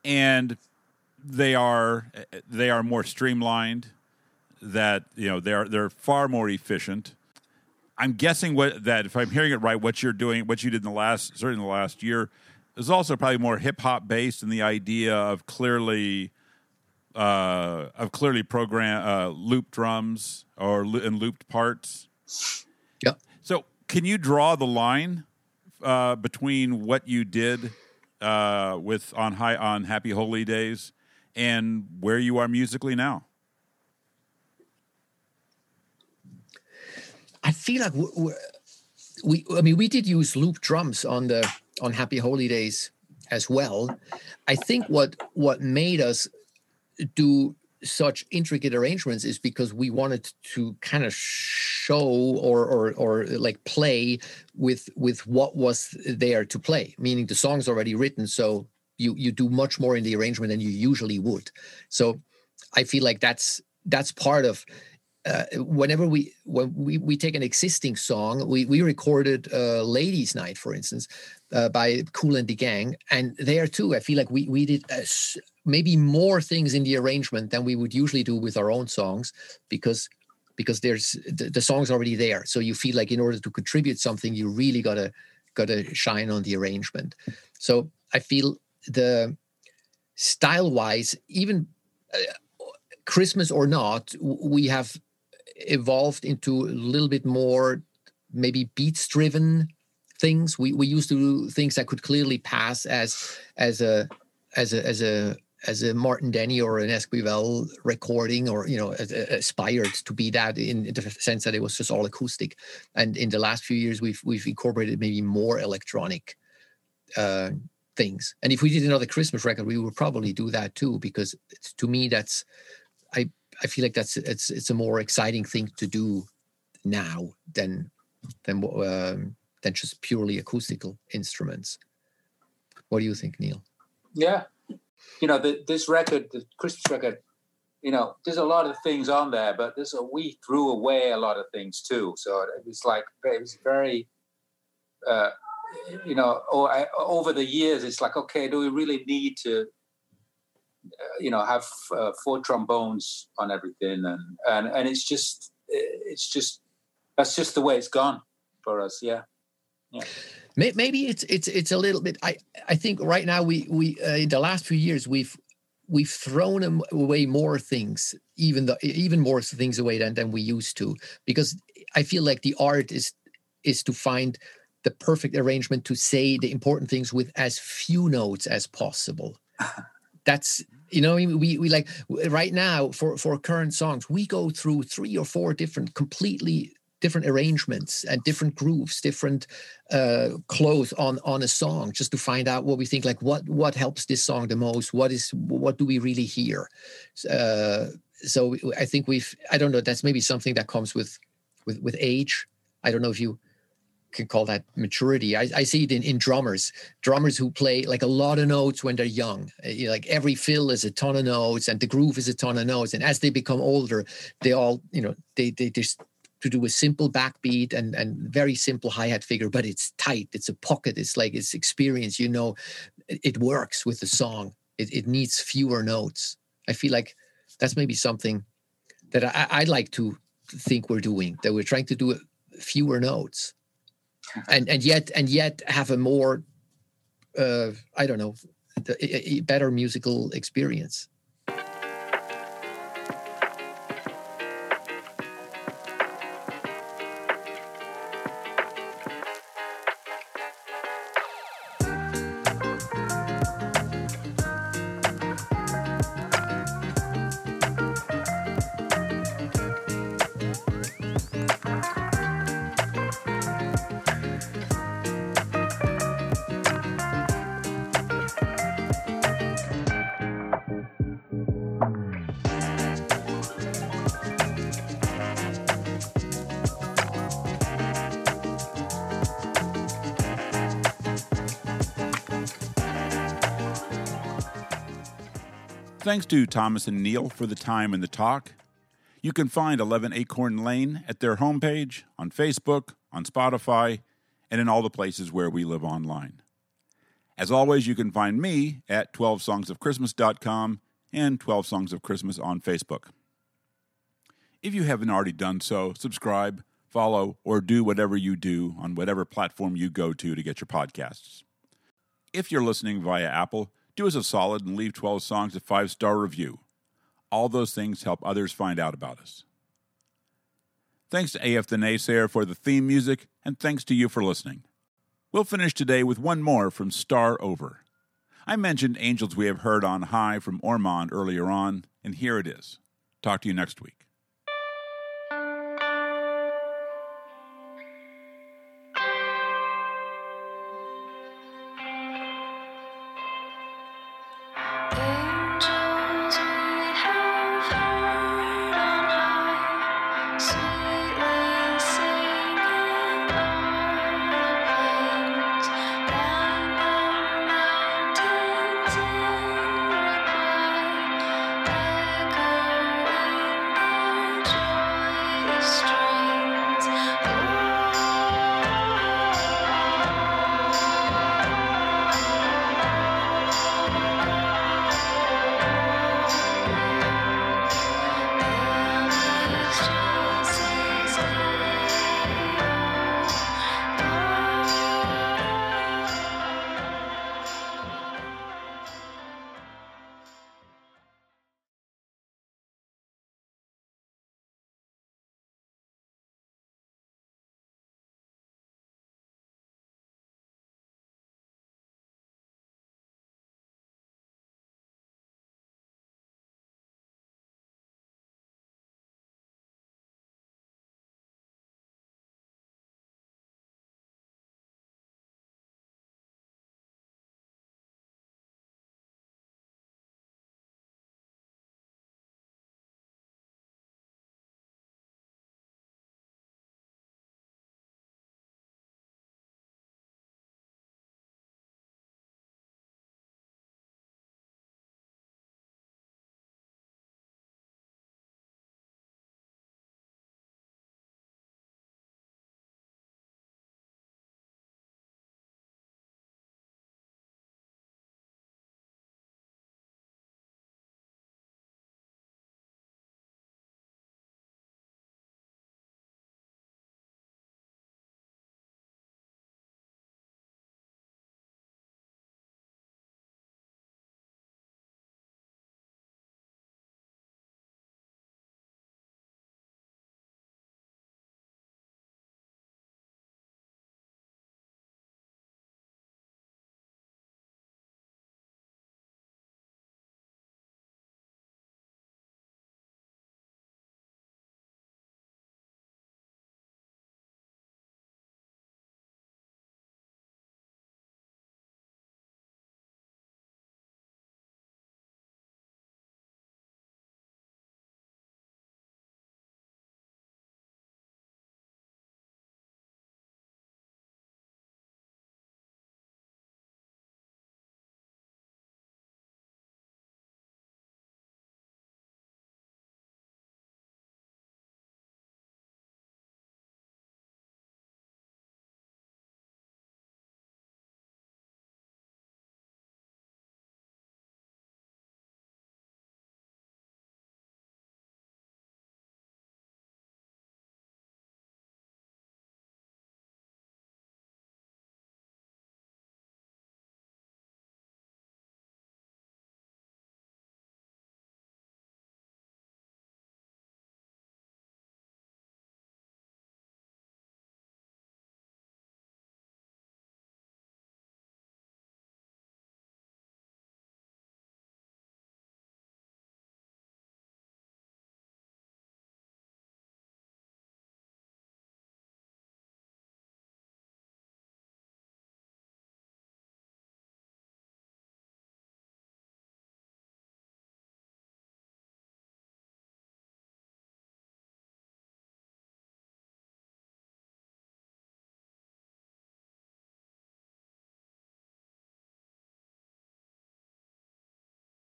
[SPEAKER 1] and they are they are more streamlined. that you know they're they're far more efficient. I'm guessing what that if I'm hearing it right, what you're doing, what you did in the last certainly in the last year, is also probably more hip hop based in the idea of clearly uh, of clearly program uh, looped drums or and looped parts.
[SPEAKER 2] Yeah.
[SPEAKER 1] So, can you draw the line uh, between what you did uh, with on high on Happy Holy Days and where you are musically now?
[SPEAKER 2] I feel like w- w- we, I mean, we did use loop drums on the on Happy Holy Days as well. I think what what made us do such intricate arrangements is because we wanted to kind of show or or or like play with with what was there to play, meaning the song's already written, so you you do much more in the arrangement than you usually would. So I feel like that's that's part of uh, whenever we when we, we take an existing song, we we recorded uh, "Ladies' Night," for instance, uh, by Kool and the Gang, and there too, I feel like we we did uh, maybe more things in the arrangement than we would usually do with our own songs, because because there's the, the song's already there, so you feel like in order to contribute something, you really gotta gotta shine on the arrangement. So I feel the style wise, even uh, Christmas or not, we have evolved into a little bit more maybe beats driven things we we used to do things that could clearly pass as as a as a as a as a Martin Denny or an Esquivel recording, or you know, as- as- aspired to be that in the sense that it was just all acoustic. And in the last few years, we've we've incorporated maybe more electronic uh, things. And if we did another Christmas record, we would probably do that too, because to me, that's I feel like that's it's it's a more exciting thing to do now than than um, than just purely acoustical instruments. What do you think, Neil?
[SPEAKER 3] Yeah, you know, the, this record, the Christmas record, you know, there's a lot of things on there, but there's a we threw away a lot of things too. So it was like it was very, uh, you know, over the years, it's like, okay, do we really need to, you know, have uh, four trombones on everything, and and and it's just, it's just, that's just the way it's gone for us. Yeah.
[SPEAKER 2] May- Maybe it's it's it's a little bit. I I think right now we we uh, in the last few years we've we've thrown away more things, even the even more things away than than we used to, because I feel like the art is is to find the perfect arrangement to say the important things with as few notes as possible. That's you know we we like right now for for current songs we go through three or four different completely different arrangements and different grooves different uh clothes on on a song just to find out what we think like what what helps this song the most? What is what do we really hear? Uh so i think we've i don't know that's maybe something that comes with with with age. I don't know if you can call that maturity. I, I see it in, in drummers, drummers who play like a lot of notes when they're young. Uh, you know, like every fill is a ton of notes and the groove is a ton of notes. And as they become older, they all, you know, they they just to do a simple backbeat and and very simple hi-hat figure, but it's tight, it's a pocket, it's like it's experience, you know, it, works with the song. It, it needs fewer notes. I feel like that's maybe something that I, I'd like to think we're doing, that we're trying to do fewer notes and and yet and yet have a more uh i don't know better musical experience
[SPEAKER 1] Thanks to Thomas and Neil for the time and the talk. You can find 11 Acorn Lane at their homepage, on Facebook, on Spotify, and in all the places where we live online. As always, you can find me at 12songsofchristmas.com and 12 Songs of Christmas on Facebook. If you haven't already done so, subscribe, follow, or do whatever you do on whatever platform you go to to get your podcasts. If you're listening via Apple, do us a solid and leave 12 songs a five star review. All those things help others find out about us. Thanks to AF the Naysayer for the theme music, and thanks to you for listening. We'll finish today with one more from Star Over. I mentioned Angels We Have Heard on High from Ormond earlier on, and here it is. Talk to you next week.